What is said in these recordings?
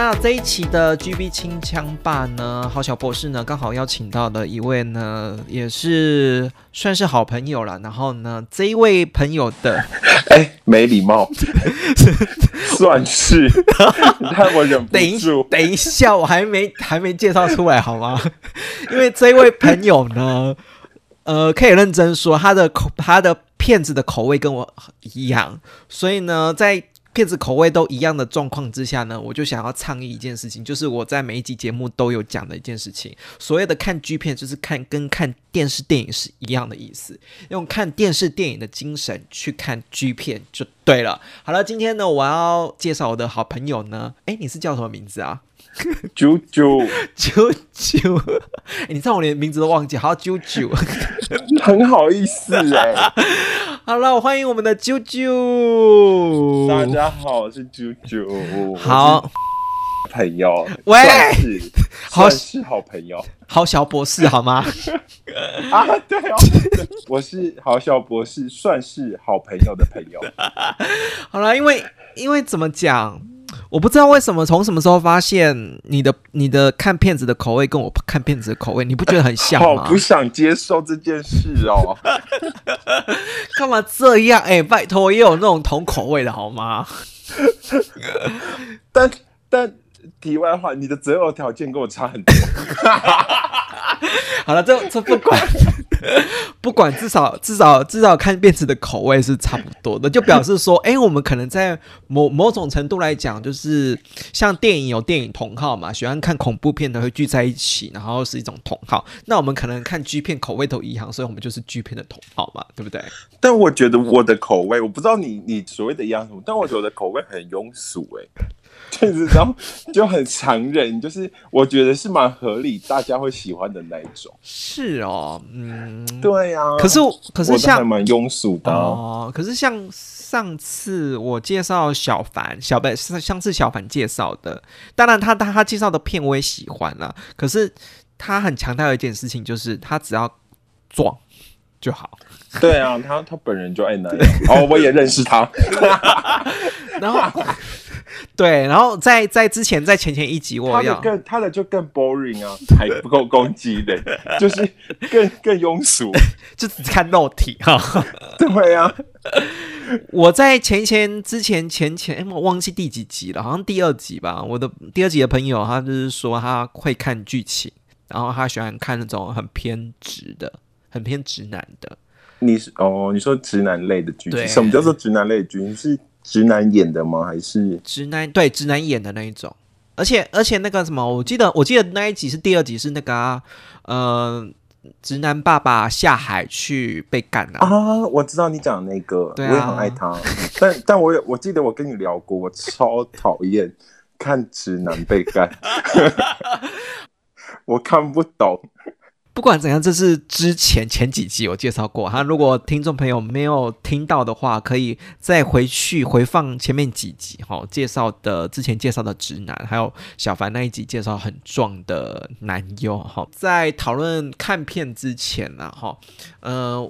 那这一期的 GB 清枪霸呢，郝小博士呢，刚好邀请到的一位呢，也是算是好朋友了。然后呢，这一位朋友的，哎，没礼貌，算是，看我忍不住。等一下，我还没还没介绍出来好吗？因为这一位朋友呢，呃，可以认真说，他的口他的骗子的口味跟我一样，所以呢，在。片子口味都一样的状况之下呢，我就想要倡议一件事情，就是我在每一集节目都有讲的一件事情。所谓的看剧片，就是看跟看电视电影是一样的意思，用看电视电影的精神去看剧片就对了。好了，今天呢，我要介绍我的好朋友呢，哎，你是叫什么名字啊？九九九九，你知道我连名字都忘记，好九九，很好意思哎。好了，我欢迎我们的啾啾。大家好，我是啾啾。好朋友，喂，好是好朋友，好小博士好吗？啊，对哦，我是好小博士，算是好朋友的朋友。好了，因为因为怎么讲？我不知道为什么从什么时候发现你的你的看片子的口味跟我看片子的口味，你不觉得很像吗？不想接受这件事哦。干嘛这样？哎，拜托，也有那种同口味的好吗？但但题外话，你的择偶条件跟我差很多。好了，这这不管。不管至少至少至少看片子的口味是差不多的，就表示说，哎，我们可能在某某种程度来讲，就是像电影有电影同号嘛，喜欢看恐怖片的会聚在一起，然后是一种同号。那我们可能看 G 片口味都一样，所以我们就是 G 片的同号嘛，对不对？但我觉得我的口味，我不知道你你所谓的一样什么，但我觉得口味很庸俗，哎。是然后就很残忍，就是我觉得是蛮合理，大家会喜欢的那一种。是哦，嗯，对呀。可是可是像蛮庸俗的哦。可是像上次我介绍小凡，小白是上次小凡介绍的，当然他他他介绍的片我也喜欢了。可是他很强调一件事情，就是他只要壮就好。对啊，他他本人就爱男人。哦，我也认识他。然后。对，然后在在之前在前前一集，我要更他的就更 boring 啊，还不够攻击的，就是更更庸俗，就只看肉体哈。对啊，我在前前之前前前，我忘记第几集了，好像第二集吧。我的第二集的朋友，他就是说他会看剧情，然后他喜欢看那种很偏直的、很偏直男的。你是哦，你说直男类的剧情，什么叫做直男类剧情？是直男演的吗？还是直男对直男演的那一种？而且而且那个什么，我记得我记得那一集是第二集是那个呃，直男爸爸下海去被干了啊！我知道你讲那个，我也很爱他，但但我我记得我跟你聊过，我超讨厌 看直男被干，我看不懂。不管怎样，这是之前前几集有介绍过哈。如果听众朋友没有听到的话，可以再回去回放前面几集哈。介绍的之前介绍的直男，还有小凡那一集介绍很壮的男优哈。在讨论看片之前呢哈，呃，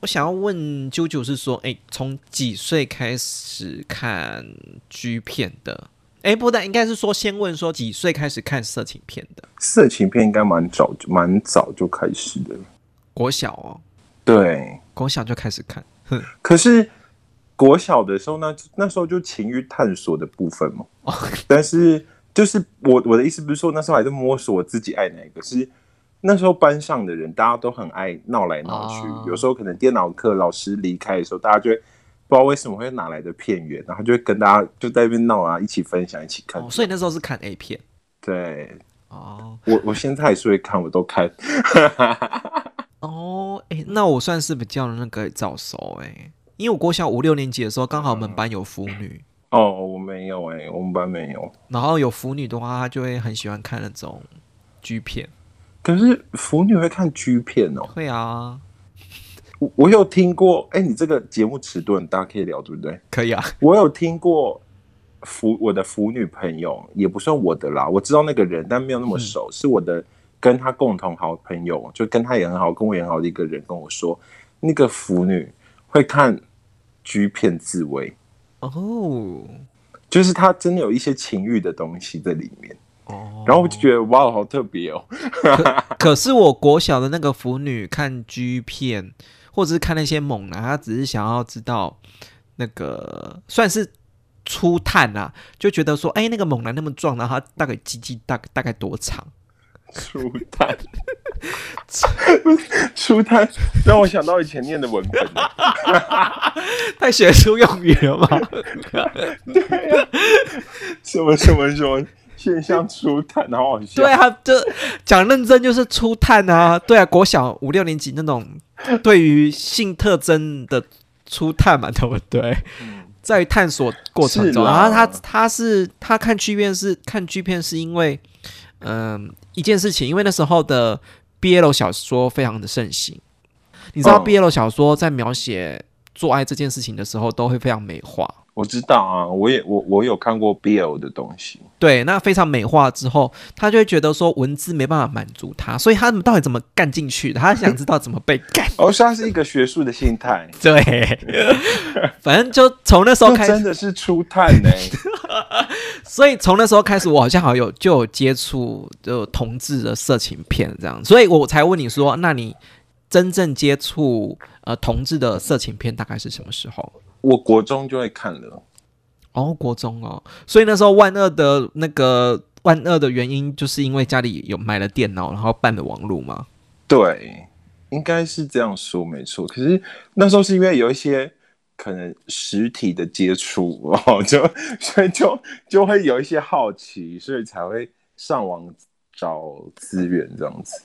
我想要问啾啾是说，哎，从几岁开始看 G 片的？哎，不对，应该是说先问说几岁开始看色情片的？色情片应该蛮早，蛮早就开始的。国小哦，对，国小就开始看。可是国小的时候呢，那时候就情欲探索的部分嘛。但是就是我我的意思不是说那时候还在摸索我自己爱哪个，是那时候班上的人大家都很爱闹来闹去，有时候可能电脑课老师离开的时候，大家就会。不知道为什么会哪来的片源，然后就会跟大家就在那边闹啊，一起分享，一起看。所以那时候是看 A 片。对，哦，我我现在还是会看，我都看。哦，哎，那我算是比较那个早熟哎，因为我国小五六年级的时候，刚好我们班有腐女。哦，我没有哎、我们班没有。然后有腐女的话，她就会很喜欢看那种 G 片。可是腐女会看 G 片哦，会啊，我我有听过。哎、你这个节目尺度很大，可以聊对不对？可以啊。我有听过腐我的腐女朋友，也不算我的啦，我知道那个人，但没有那么熟，是我的跟他共同好朋友，就跟他也很好，跟我也很好的一个人跟我说，那个腐女会看 G 片自慰，哦就是他真的有一些情欲的东西在里面，哦，然后我就觉得哇，好特别哦。可是我国小的那个腐女看 G 片，或者是看那些猛男，他只是想要知道那个算是初探啊，就觉得说，哎、那个猛男那么壮，然后他大概鸡鸡大大概多长？初探，初探让我想到以前念的文本，太学术用语了吗？什么什么什么现象初探，然后好笑。对啊，就讲认真就是初探啊，对啊，国小五六年级那种对于性特征的初探嘛，对不对？在探索过程中，然后他他是他看剧片是看剧片是因为，嗯、一件事情，因为那时候的 BL 小说非常的盛行，你知道哦。BL 小说在描写做爱这件事情的时候都会非常美化，我知道啊，我也我我有看过 BL 的东西，对，那非常美化之后，他就会觉得说文字没办法满足他，所以他们到底怎么干进去的？他想知道怎么被干。哦，所以它是一个学术的心态，对，反正就从那时候开始，真的是初探呢、所以从那时候开始，我好像好像有就有接触就同志的色情片这样，所以我才问你说，那你真正接触呃同志的色情片大概是什么时候？我国中就会看了，哦，国中哦，所以那时候万恶的那个万恶的原因，就是因为家里有买了电脑，然后办了网络吗。对，应该是这样说没错。可是那时候是因为有一些可能实体的接触哦，就所以就就会有一些好奇，所以才会上网找资源这样子。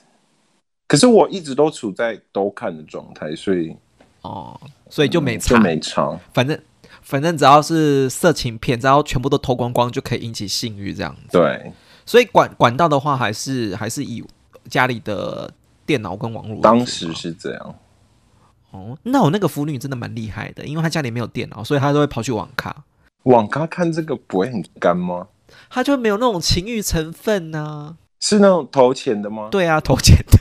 可是我一直都处在都看的状态，所以哦，所以就没嗯，就没差。反正反正只要是色情片，只要全部都偷光光，就可以引起性欲这样子。对，所以管管道的话，还是还是以家里的电脑跟网络。当时是这样。哦，那我那个腐女真的蛮厉害的，因为她家里没有电脑，所以她都会跑去网咖，网咖看这个不会很干吗？她就没有那种情欲成分呢、是那种投钱的吗？对啊，投钱的。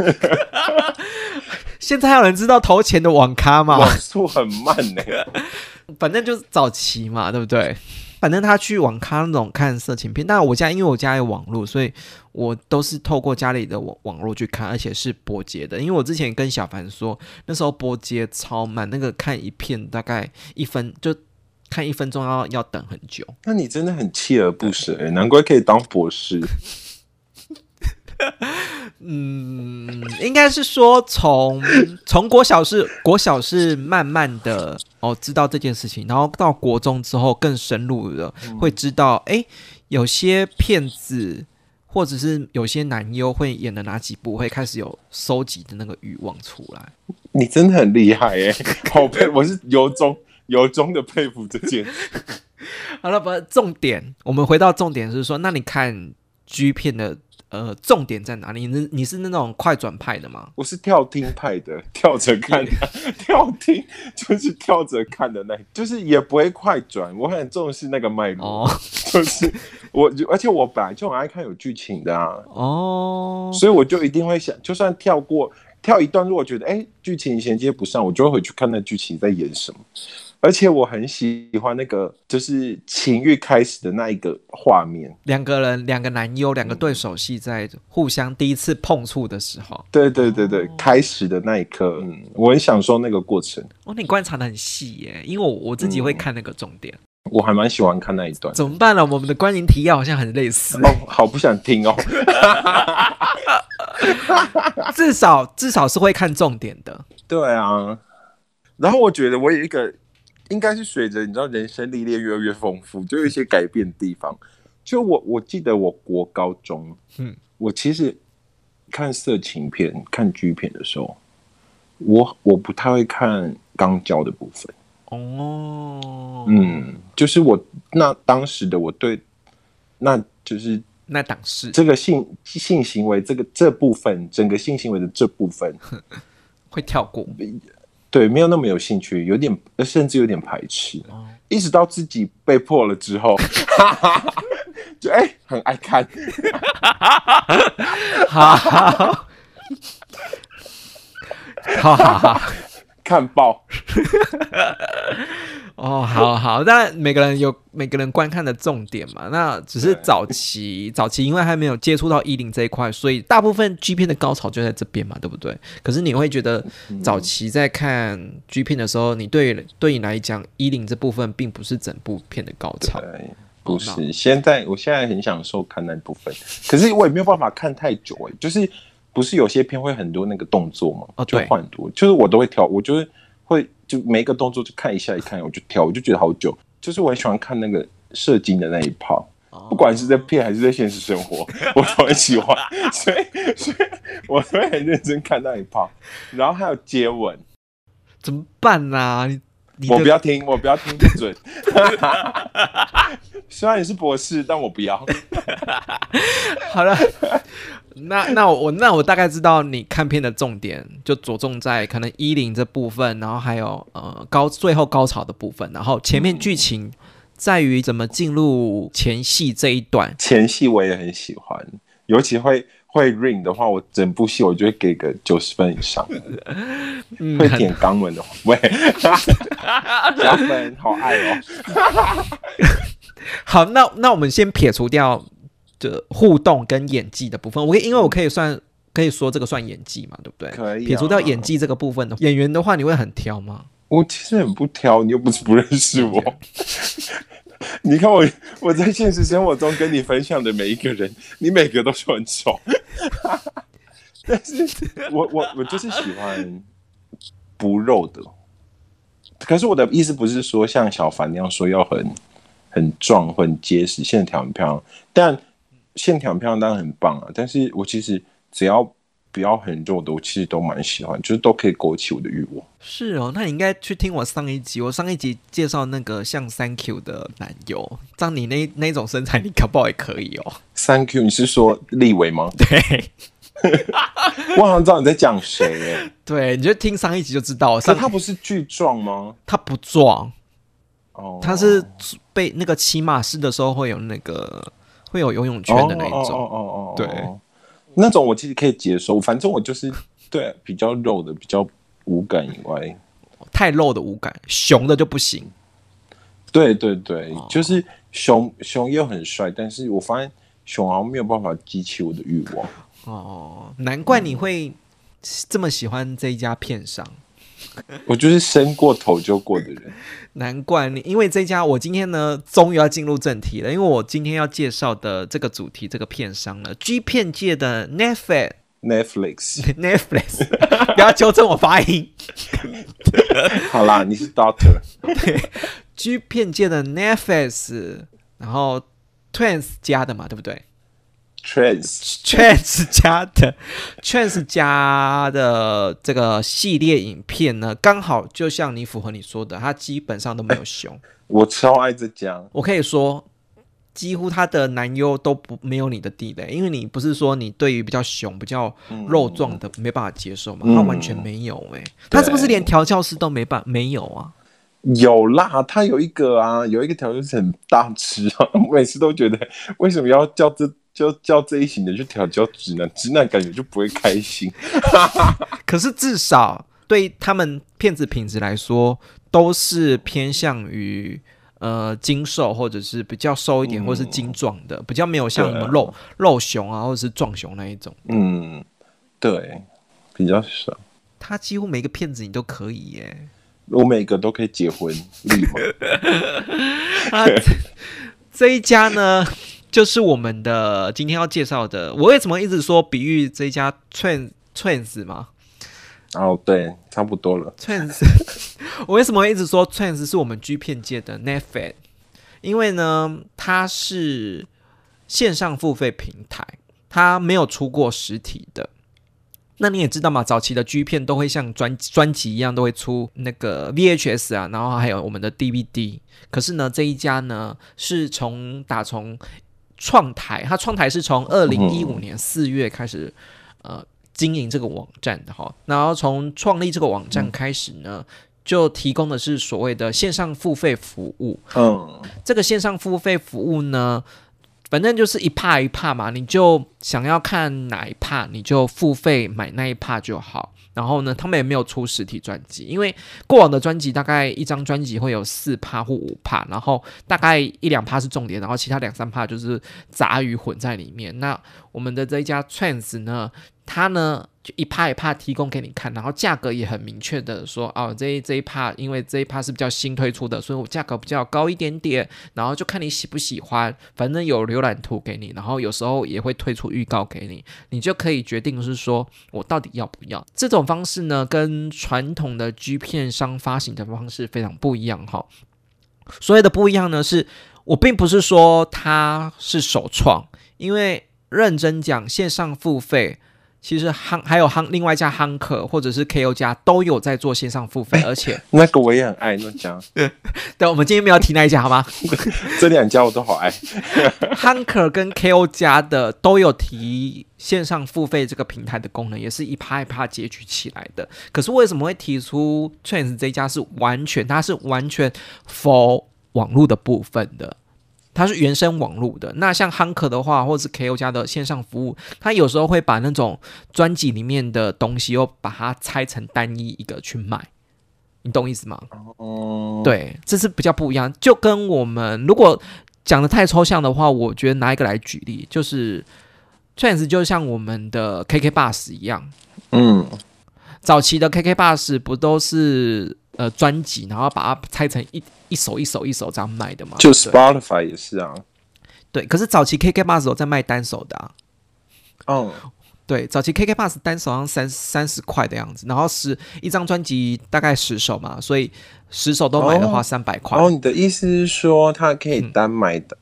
现在还有人知道投钱的网咖吗？网速很慢呢、反正就是早期嘛，对不对？反正他去网咖那种看色情片，但我家因为我家有网络，所以我都是透过家里的网网络去看，而且是波接的。因为我之前跟小凡说，那时候波接超慢，那个看一片大概一分就看一分钟要要等很久。那你真的很锲而不舍、欸，难怪可以当博士。嗯，应该是说从从国小是国小是慢慢的哦知道这件事情，然后到国中之后更深入的会知道，哎、有些骗子或者是有些男优会演的哪几部，会开始有收集的那个欲望出来。你真的很厉害哎、好佩，我是由衷由衷的佩服这件。好了，不，重点，我们回到重点是说，那你看 G 片的呃重点在哪里？你你是那种快转派的吗？我是跳听派的，跳着看的，跳听就是跳着看的那，就是也不会快转，我很重视那个脉络，哦 就是我，而且我本来就很爱看有剧情的啊，哦，所以我就一定会想，就算跳过跳一段，如果觉得哎剧情衔接不上，我就会回去看那剧情在演什么。而且我很喜欢那个，就是情欲开始的那一个画面。两个人，两个男优，两个对手戏在互相第一次碰触的时候，对对对对，开始的那一刻，嗯，我很享受那个过程，哦，你观察的很细耶，因为我我自己会看那个重点。我还蛮喜欢看那一段。怎么办呢？我们的观影体验好像很类似，哦，好不想听哦。至少至少是会看重点的。对啊，然后我觉得我有一个，应该是随着你知道人生历练越来越丰富，就有一些改变的地方。就我我记得我国高中，嗯，我其实看色情片、看剧片的时候，我我不太会看肛交的部分。哦，嗯，就是我那当时的我对，那就是那档事这个性性行为这个这部分，整个性行为的这部分，会跳过。对，没有那么有兴趣，有点甚至有点排斥，一直到自己被迫了之后，就哎、很爱看，好好好好好看报，哦，好好，当然每个人有每个人观看的重点嘛。那只是早期早期，因为还没有接触到衣领这一块，所以大部分 G 片的高潮就在这边嘛，对不对？可是你会觉得早期在看 G 片的时候，你对对你来讲，衣领这部分并不是整部片的高潮。对，不是。现在我现在很享受看那部分，可是我也没有办法看太久哎、就是不是有些片会很多那个动作嘛，就哦对换很多，就是我都会挑，我就是会就每一个动作就看一下一看，我就挑，我就觉得好久。就是我很喜欢看那个射精的那一炮，不管是在片还是在现实生活，我都很喜欢，所以所以我会很认真看那一炮。然后还有接吻，怎么办呢、你你我不要听，我不要听，不准。虽然你是博士，但我不要。好了，那那我我那我大概知道你看片的重点就着重在可能衣领这部分，然后还有呃高最后高潮的部分，然后前面剧情在于怎么进入前戏这一段。前戏我也很喜欢，尤其会会 ring 的话，我整部戏我就会给个九十分以上。嗯会点肛门的话，喂，加分，好爱哦。好，那那我们先撇除掉这互动跟演技的部分，我可以因为我可以算可以说这个算演技嘛，对不对？可以啊撇除掉演技这个部分的演员的话，你会很挑吗？我其实很不挑，你又不是不认识我。你看我，我在现实生活中跟你分享的每一个人，你每个都是很丑，但是我我我就是喜欢不肉的。可是我的意思不是说像小凡那样说要很很壮、很结实、线条很漂亮，但线条漂亮当然很棒啊。但是我其实只要不要很肉的，我其实都蛮喜欢，就是都可以勾起我的欲望。是哦，那你应该去听我上一集，我上一集介绍那个像 Thank You 的男友，像你那那种身材，你搞不好也可以哦。Thank you，你是说立伟吗？对 我好像知道你在讲谁哎，对，你就听上一集就知道，可上他不是巨壮吗？他不壮，哦，他是被那个骑马式的时候会有那个会有游泳圈的那一种。哦哦哦对那种我其实可以接受，反正我就是 对比较肉的、比较无感以外，太肉的无感，熊的就不行。对对对，哦就是熊熊又很帅，但是我发现熊好像没有办法激起我的欲望。哦，难怪你会这么喜欢这一家片商，我就是伸过头就过的人。难怪你，因为这家我今天呢终于要进入正题了，因为我今天要介绍的这个主题这个片商呢，G 片界的 Netflix Netflix，Netflix，不要纠正我发音好啦，你是 Doctor，，G 片界的 Netflix，然后 Twins 加的嘛，对不对？Trans，Trans 家的 Trans 家的这个系列影片呢，刚好就像你符合你说的，它基本上都没有熊。我超爱这家。我可以说，几乎它的男优都不没有你的地雷，因为你不是说你对于比较熊、比较肉壮的没办法接受嘛，嗯他完全没有哎、他是不是连调教师都没办没有啊？有啦，他有一个啊，有一个调教师很大只啊，我每次都觉得为什么要叫这叫叫这一型的去调教直男，直男感觉就不会开心。可是至少对他们骗子品质来说，都是偏向于呃精瘦或者是比较瘦一点，嗯或是精壮的，比较没有像什么肉肉熊啊，或者是壮熊那一种。嗯，对，比较少。他几乎每个骗子你都可以耶。我每个都可以结婚，立马。啊，这这一家呢，就是我们的今天要介绍的。我为什么一直说比喻这一家 Trans Trans 嘛哦，对，差不多了。Trans，我为什么会一直说 Trans 是我们 G 片界的 Netflix？因为呢，它是线上付费平台，它没有出过实体的。那你也知道嘛，早期的 G 片都会像专专辑一样，都会出那个 VHS 啊，然后还有我们的 DVD。可是呢，这一家呢是从打从创台，他创台是从二零一五年四月开始呃经营这个网站的哈。然后从创立这个网站开始呢，就提供的是所谓的线上付费服务。嗯，这个线上付费服务呢。反正就是一帕一帕嘛，你就想要看哪一帕，你就付费买那一帕就好。然后呢，他们也没有出实体专辑，因为过往的专辑大概一张专辑会有四趴或五趴，然后大概一两趴是重点，然后其他两三趴就是杂鱼混在里面。那我们的这一家 Trans 呢，它呢？就一趴一趴提供给你看，然后价格也很明确的说，哦，这一这一趴，因为这一趴是比较新推出的，所以我价格比较高一点点，然后就看你喜不喜欢，反正有浏览图给你，然后有时候也会推出预告给你，你就可以决定是说我到底要不要。这种方式呢，跟传统的 G 片商发行的方式非常不一样哈。所谓的不一样呢，是我并不是说它是首创，因为认真讲线上付费。其实夯还有夯另外一家夯客或者是 KO 家都有在做线上付费，而且那个我也很爱那家。对，我们今天没有提那一家，好吗？这两家我都好爱。夯客跟 KO 家的都有提线上付费这个平台的功能，也是一趴一趴截取起来的。可是为什么会提出 Trans 这家是完全它是完全 for 网络的部分的？它是原生网络的，那像 Hunker 的话，或者是 KO 家的线上服务，它有时候会把那种专辑里面的东西又把它拆成单一一个去卖，你懂意思吗？哦，对，这是比较不一样。就跟我们如果讲的太抽象的话，我觉得拿一个来举例，就是 Trans 就像我们的 KK Bus 一样，嗯，早期的 KK Bus 不都是？呃，专辑，然后把它拆成一一首一首一首这样卖的嘛？就 Spotify 也是啊。对，可是早期 KK Bus 有在卖单首的啊。哦，对，早期 KK Bus 单首好像三三十块的样子，然后十一张专辑大概十首嘛，所以十首都买的话三百块。哦，你的意思是说它可以单买的？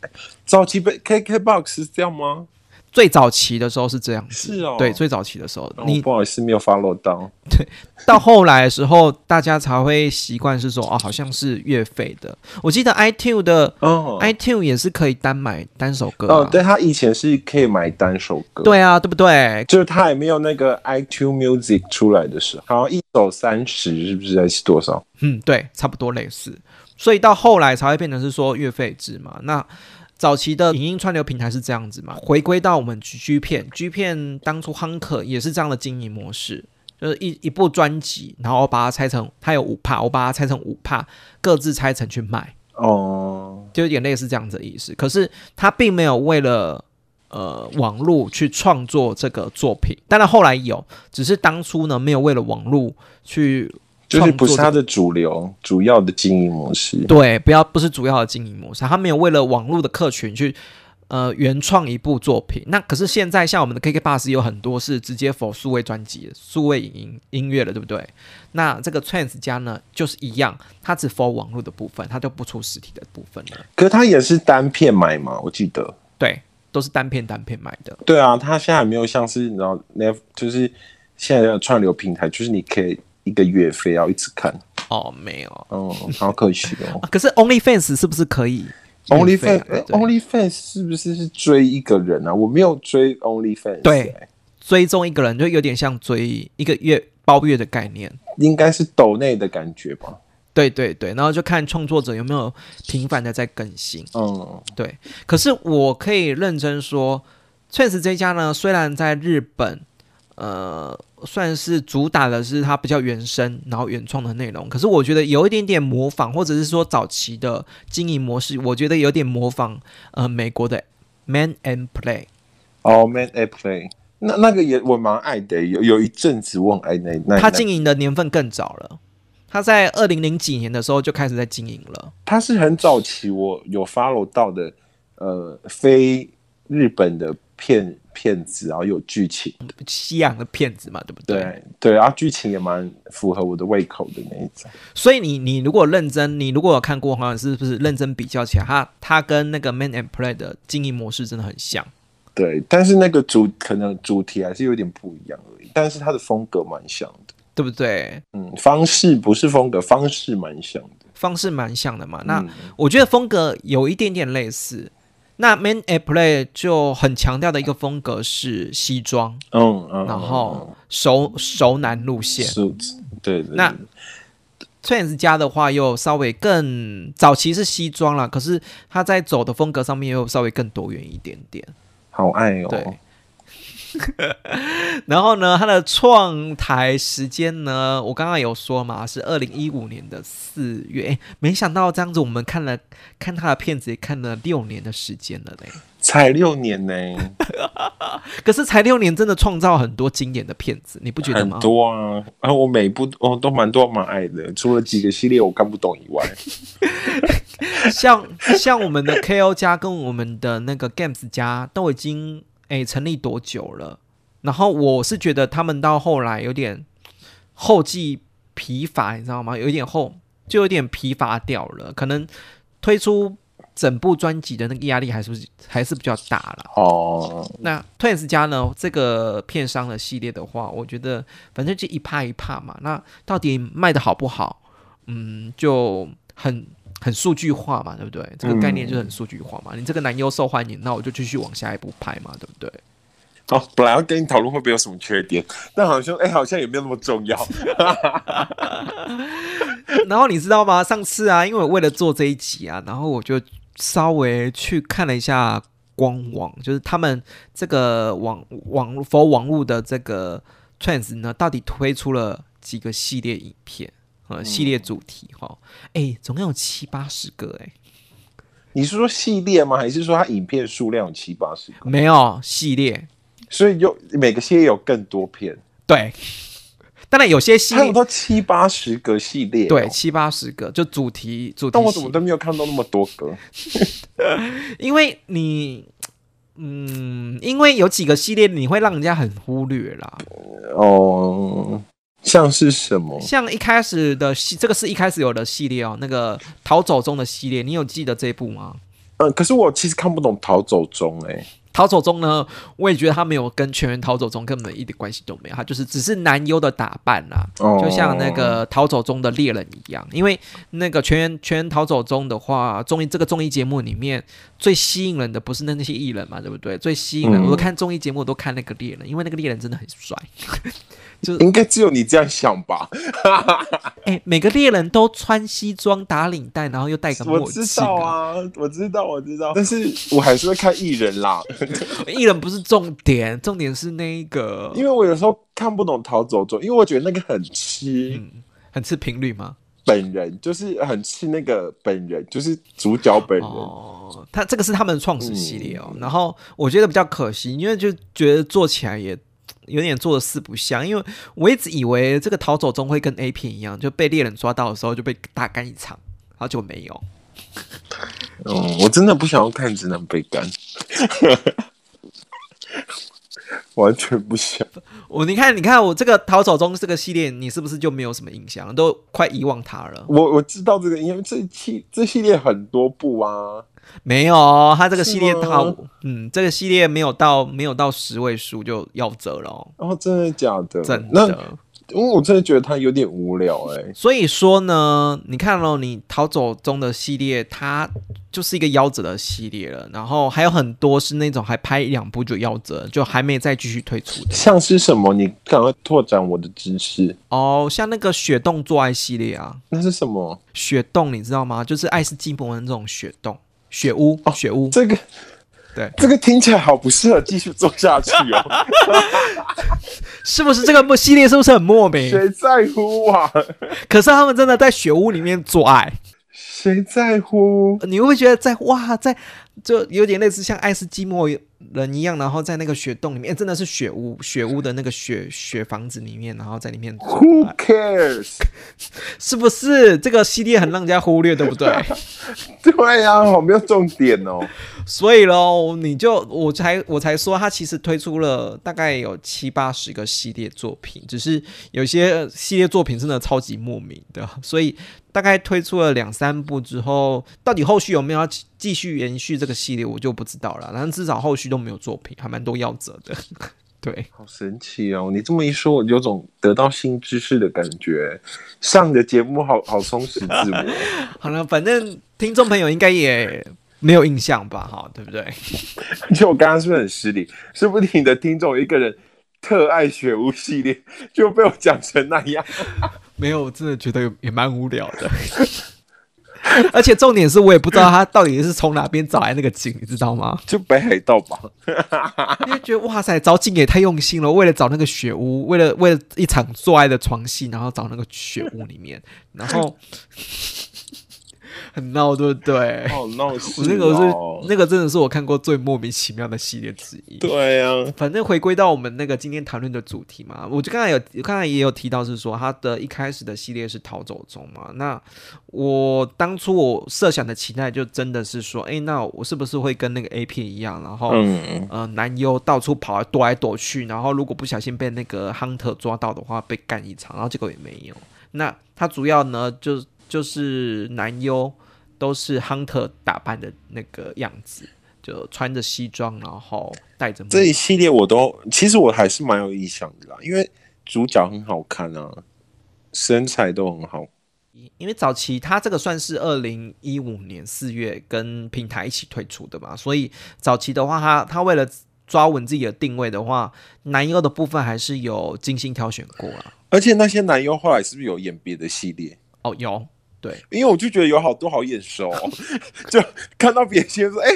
早期被 KK Box 是这样吗？最早期的时候是这样子，是哦，对，最早期的时候，你不好意思没有 follow 到，对，到后来的时候，大家才会习惯是说，哦，好像是月费的。我记得 iTune 的，哦，iTune 也是可以单买单首歌，哦，对，他以前是可以买单首歌，对啊，对不对？就是他还没有那个 iTune Music 出来的时候，好像一首三十，是不是还是多少？嗯，对，差不多类似，所以到后来才会变成是说月费制嘛，那。早期的影音串流平台是这样子嘛？回归到我们 G 片，G 片当初 Hunker 也是这样的经营模式，就是一一部专辑，然后我把它拆成，它有五帕，我把它拆成五帕，各自拆成去卖，哦，就有点类似这样子的意思。可是他并没有为了呃网络去创作这个作品，当然后来有，只是当初呢没有为了网络去。就是不是它的主流、主要的经营模式。对，不要不是主要的经营模式，他没有为了网络的客群去呃原创一部作品。那可是现在像我们的 KK Bus 有很多是直接否数位专辑、数位影音音乐了，对不对？那这个 Trans 家呢，就是一样，它只否网络的部分，它就不出实体的部分了。可是它也是单片买嘛？我记得，对，都是单片单片买的。对啊，它现在没有像是你知道那就是现在的串流平台，就是你可以。一个月费要一直看哦，没有哦，好可惜哦。可是 OnlyFans 是不是可以？OnlyFans，OnlyFans 是不是是追一个人啊？我没有追 OnlyFans，对，追踪一个人就有点像追一个月包月的概念，应该是抖内的感觉吧？对对对，然后就看创作者有没有频繁的在更新。嗯，对。可是我可以认真说，确实这家呢，虽然在日本。呃，算是主打的是它比较原生，然后原创的内容。可是我觉得有一点点模仿，或者是说早期的经营模式，我觉得有点模仿呃美国的 Man and Play。哦，Man and Play，那那个也我蛮爱的，有有一阵子我很爱那那。他经营的年份更早了，他在二零零几年的时候就开始在经营了。他是很早期我有 follow 到的，呃，非日本的片。骗子，然后有剧情，西洋的骗子嘛，对不对？对对，然后剧情也蛮符合我的胃口的那一种。所以你你如果认真，你如果有看过，好像是不是认真比较起来，它它跟那个 Man and Play 的经营模式真的很像。对，但是那个主可能主题还是有点不一样而已，但是它的风格蛮像的，对不对？嗯，方式不是风格，方式蛮像的。方式蛮像的嘛。那嗯我觉得风格有一点点类似。那 Man at Play 就很强调的一个风格是西装，嗯嗯，然后熟熟男路线。对对，那对 Trans 家的话又稍微更早期是西装啦，可是他在走的风格上面又稍微更多元一点点。好爱哦，对，然后呢，它的创台时间呢，我刚刚有说嘛，是二零一五年的四月。诶没想到这样子，我们看了看他的片子也看了六年的时间了嘞。才六年呢，可是才六年，真的创造很多经典的片子，你不觉得很吗？多啊，啊，我每部哦都蛮多蛮爱的，除了几个系列我看不懂以外，像像我们的 KO 加跟我们的那个 Games 加都已经诶成立多久了？然后我是觉得他们到后来有点后继疲乏，你知道吗？有一点后就有点疲乏掉了，可能推出整部专辑的那个压力还是还是比较大了。哦，那 Twins 家呢？这个片商的系列的话，我觉得反正就一趴一趴嘛。那到底卖的好不好？嗯，就很很数据化嘛，对不对？这个概念就很数据化嘛。你这个男优受欢迎，那我就继续往下一步拍嘛，对不对？哦，本来要跟你讨论会不会有什么缺点，但好像哎、好像也没有那么重要。然后你知道吗？上次啊，因为我为了做这一集啊，然后我就稍微去看了一下官网，就是他们这个网网佛网络的这个 Trans 呢，到底推出了几个系列影片，呃，系列主题哈，哎、总共有七八十个、哎，你是说系列吗？还是说它影片数量有七八十个？没有系列，所以有每个系列有更多片，对，当然有些系列它有到七八十个系列、哦。对，七八十个，就主题主题但我怎么都没有看到那么多个。因为你，嗯，因为有几个系列你会让人家很忽略啦，哦，像是什么？像一开始的系，这个是一开始有的系列哦，那个逃走中的系列，你有记得这一部吗？嗯，可是我其实看不懂《逃走中》哎，逃走中呢，我也觉得他没有跟全员逃走中根本一点关系都没有，他就是只是男优的打扮啦，哦就像那个逃走中的猎人一样。因为那个全员全员逃走中的话，综艺这个综艺节目里面最吸引人的不是那那些艺人嘛，对不对？最吸引人，嗯我看综艺节目都看那个猎人，因为那个猎人真的很帅。就应该只有你这样想吧？哎、每个猎人都穿西装打领带，然后又戴个墨我知道啊，我知道，我知道，但是我还是会看艺人啦，艺人不是重点，重点是那一个，因为我有时候看不懂《逃走中》，因为我觉得那个很吃嗯，很吃频率吗？本人，就是很吃那个本人，就是主角本人。哦，他这个是他们的创始系列哦。然后我觉得比较可惜，因为就觉得做起来也有点做的四不像，因为我一直以为这个逃走中会跟 A 片一样，就被猎人抓到的时候就被大干一场，然后就没有。嗯，我真的不想要看直男被干，完全不想。我你看，你看我这个逃走中这个系列，你是不是就没有什么印象，都快遗忘它了？我我知道这个，因为这系这系列很多部啊。没有，它这个系列它嗯，这个系列没有到没有到十位数就夭折了、哦，哦，真的假的？真那的。因为我真的觉得它有点无聊哎、所以说呢，你看咯，你逃走中的系列，它就是一个夭折的系列了。然后还有很多是那种还拍一两部就夭折，就还没再继续推出的。像是什么？你赶快拓展我的知识。哦，像那个雪洞做爱系列啊，那是什么？雪洞你知道吗？就是爱斯基摩的那种雪洞、雪屋、雪屋。这个对这个听起来好不适合继续做下去哦。是不是这个系列是不是很莫名？谁在乎啊？可是他们真的在雪屋里面做爱，谁在乎？你会不会觉得在哇，在就有点类似像爱斯基摩人一样，然后在那个雪洞里面，真的是雪屋，雪屋的那个雪雪房子里面，然后在里面 Who，cares？是不是？这个系列很让人家忽略，对不对？对呀、好没有重点哦。所以喽，你就我才我才说，他其实推出了大概有七八十个系列作品，只是有些系列作品真的超级莫名的，所以大概推出了两三部之后，到底后续有没有要继续延续这个系列，我就不知道了。然后至少后续都没有作品，还蛮多夭折的。对，好神奇哦！你这么一说，我有种得到新知识的感觉。上的节目好好充实自我。好了，反正听众朋友应该也没有印象吧？哈，对不对？就我刚刚是不是很失礼？说不定你的听众一个人特爱雪屋系列，就被我讲成那样。没有，我真的觉得也蛮无聊的。而且重点是我也不知道他到底是从哪边找来那个景，你知道吗？就北海道吧。因为觉得哇塞，找景也太用心了，为了找那个雪屋，为了为了一场做爱的床戏，然后找那个雪屋里面，然后。很闹，对不对？好闹！我那个是那个，真的是我看过最莫名其妙的系列之一。对啊，反正回归到我们那个今天谈论的主题嘛，我就刚才有刚才也有提到，是说他的一开始的系列是逃走中嘛。那我当初我设想的期待，就真的是说，哎，那我是不是会跟那个 A 片一样，然后呃男优到处跑来躲来躲去，然后如果不小心被那个 Hunter 抓到的话，被干一场，然后结果也没有。那他主要呢，就就是男优。都是 hunter 打扮的那个样子，就穿着西装，然后戴着。这一系列我都其实我还是蛮有印象的啦，因为主角很好看啊，身材都很好。因为早期他这个算是二零一五年四月跟平台一起推出的嘛，所以早期的话，他他为了抓稳自己的定位的话，男优的部分还是有精心挑选过啊。而且那些男优后来是不是有演别的系列？哦，有。对，因为我就觉得有好多好眼熟，就看到别人说：“哎，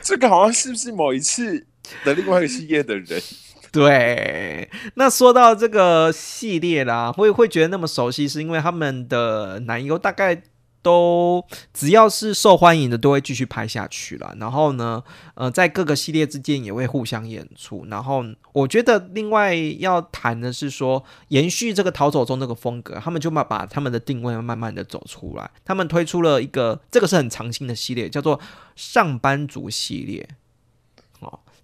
这个好像是不是某一次的另外一个系列的人？” 对，那说到这个系列啦，会会觉得那么熟悉，是因为他们的男优大概。都只要是受欢迎的，都会继续拍下去了。然后呢，呃，在各个系列之间也会互相演出。然后我觉得另外要谈的是说，延续这个逃走中这个风格，他们就把把他们的定位慢慢的走出来。他们推出了一个，这个是很长青的系列，叫做上班族系列。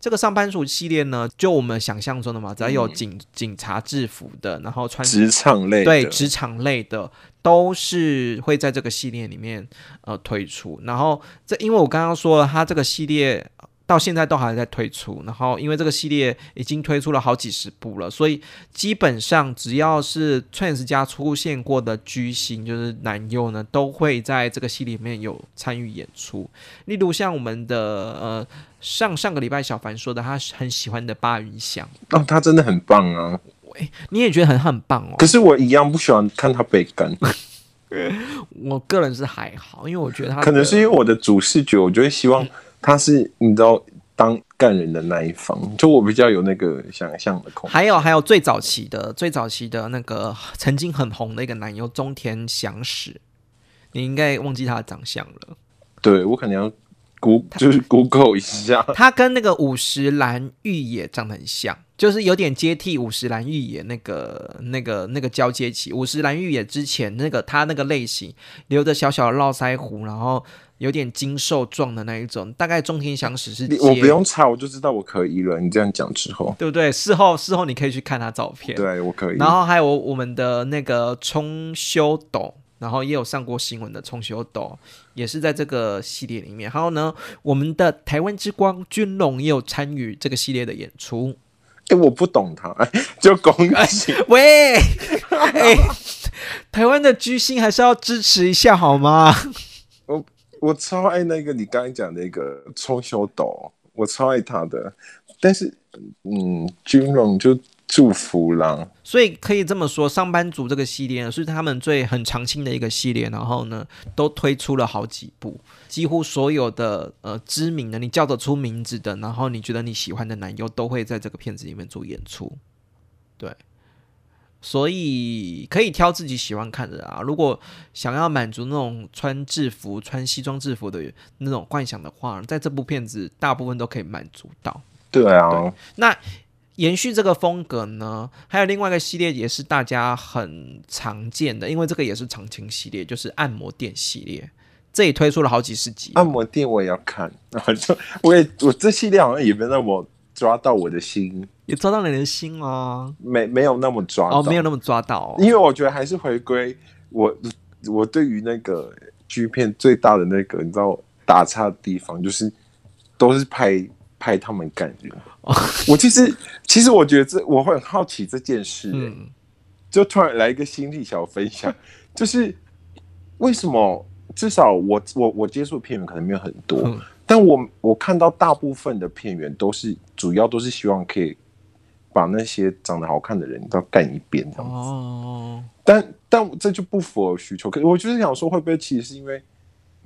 哦，这个上班族系列呢，就我们想象中的嘛，只要有警警察制服的，然后穿职场类，对职场类的。都是会在这个系列里面呃推出，然后这因为我刚刚说了，它这个系列到现在都还在推出，然后因为这个系列已经推出了好几十部了，所以基本上只要是 Trans 家出现过的巨星，就是男优呢，都会在这个系列里面有参与演出。例如像我们的呃上上个礼拜小凡说的，他很喜欢的巴云翔，哦，他真的很棒啊。你也觉得很很棒哦。可是我一样不喜欢看他被干。我个人是还好，因为我觉得他可能是因为我的主视觉，我就会希望他是你知道当干人的那一方，就我比较有那个想象的空。还有还有最早期的最早期的那个曾经很红的一个男优中田祥史，你应该忘记他的长相了。对我可能要。谷就是 Google 一下，他跟那个五十岚玉也长得很像，就是有点接替五十岚玉也那个那个那个交接期。五十岚玉也之前那个他那个类型，留着小小的络腮胡，然后有点精瘦壮的那一种，大概中田祥史是。我不用查，我就知道我可以了。你这样讲之后，对不对？事后事后你可以去看他照片，对我可以。然后还有我们的那个冲修斗。然后也有上过新闻的冲修斗，也是在这个系列里面。还有呢，我们的台湾之光君龙也有参与这个系列的演出。哎，我不懂他，就恭喜 喂！哎，台湾的巨星还是要支持一下好吗？我超爱那个你刚才讲那个冲修斗，我超爱他的。但是，嗯，君龙就。祝福啦，所以可以这么说，上班族这个系列是他们最很长青的一个系列，然后呢都推出了好几部，几乎所有的呃知名的你叫得出名字的，然后你觉得你喜欢的男优都会在这个片子里面做演出，对，所以可以挑自己喜欢看的啊。如果想要满足那种穿制服、穿西装制服的那种幻想的话，在这部片子大部分都可以满足到。对啊，那。延续这个风格呢，还有另外一个系列也是大家很常见的，因为这个也是长青系列，就是按摩店系列，这也推出了好几十集。按摩店我也要看，然后就我也我这系列好像也没那么抓到我的心，也抓到你的心吗？没没有那么抓哦，没有那么抓到，因为我觉得还是回归我我对于那个剧片最大的那个你知道。打岔的地方，就是都是拍拍他们感人。我其实其实我觉得这我会很好奇这件事、欸，嗯，就突然来一个心理小分享，就是为什么至少我我我接触的片源可能没有很多，嗯但我我看到大部分的片源都是主要都是希望可以把那些长得好看的人都干一遍这样子。哦，但但这就不符合需求。可我就是想说，会不会其实是因为，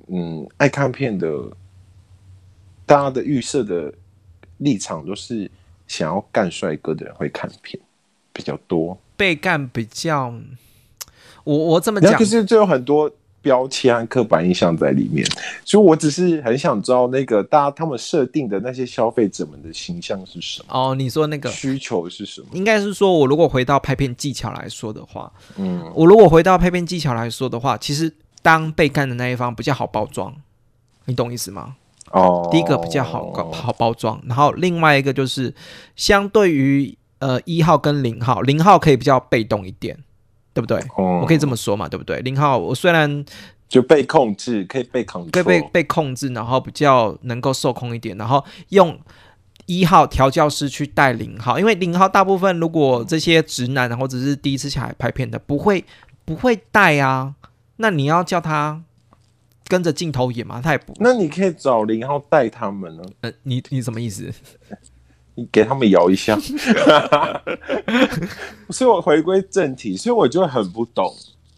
嗯，爱看片的，大家的预设的立场都是想要干帅哥的人会看片比较多。被干比较，我我这么讲可，是就有很多标签和刻板印象在里面，所以我只是很想知道那个大家他们设定的那些消费者们的形象是什么，哦，你说那个需求是什么？应该是说，我如果回到拍片技巧来说的话，嗯，我如果回到拍片技巧来说的话，其实当被干的那一方比较好包装，你懂意思吗？哦，第一个比较好搞好包装，然后另外一个就是相对于呃一号跟零号，零号可以比较被动一点，对不对？哦我可以这么说嘛，对不对？零号我虽然就被控制，可以被可以被被控制，然后比较能够受控一点，然后用一号调教师去带零号，因为零号大部分如果这些直男啊或者是第一次下来拍片的，不会不会带啊，那你要叫他跟着镜头演嘛，他也不，那你可以找零号带他们呢，呃，你你什么意思？你给他们摇一下。所以我回归正题，所以我就很不懂。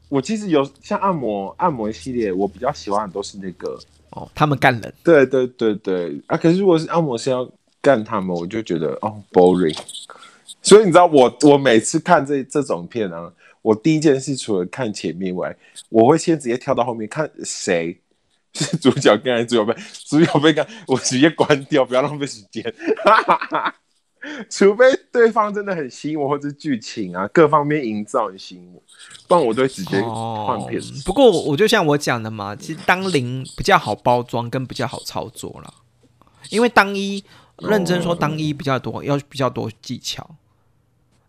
我其实有像按摩按摩系列，我比较喜欢的都是那个，哦，他们干人，对对对对啊。可是如果是按摩师要干他们，我就觉得哦 boring。所以你知道我我每次看这这种片啊，我第一件事除了看前面外，我会先直接跳到后面看谁是主角跟还是主角被主角被干，我直接关掉，不要浪费时间。除非对方真的很吸引我，或者剧情啊各方面营造很吸引我，不然我都会直接换片。不过我就像我讲的嘛，其实当零比较好包装，跟比较好操作啦。因为当一认真说，当一比较多，要比较多技巧。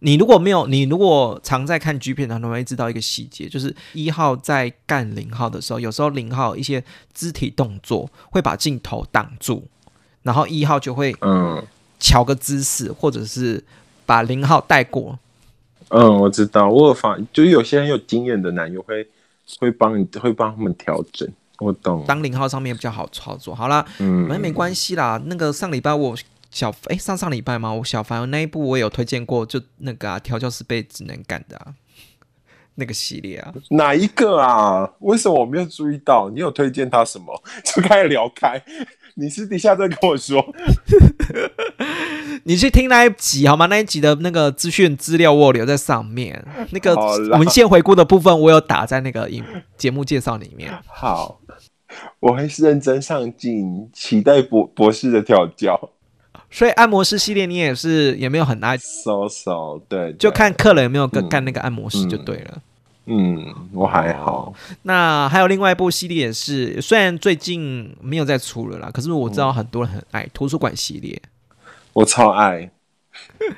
你如果没有，你如果常在看 G 片的话，你会知道一个细节，就是一号在干零号的时候，有时候零号一些肢体动作会把镜头挡住，然后一号就会嗯瞧个姿势，或者是把零号带过，嗯，我知道，我有发，就是有些很有经验的男友会会帮你会帮他们调整，我懂。当零号上面比较好操作。好啦，嗯反正没关系啦。那个上礼拜我小哎、上上礼拜吗？我小凡那一部我有推荐过，就那个啊调教师被只能干的啊，那个系列啊。哪一个啊？为什么我没有注意到？你有推荐他什么？就开始聊开。你私底下再跟我说。你去听那一集好吗？那一集的那个资讯资料我有留在上面，那个文献回顾的部分我有打在那个影节目介绍里面。好，我会认真上进，期待博博士的调教。所以按摩师系列你也是也没有很爱，so so，对，就看客人有没有跟嗯干那个按摩师就对了。嗯，我还好。那还有另外一部系列也是，虽然最近没有再出了啦，可是我知道很多人很爱图书馆系列。我超爱。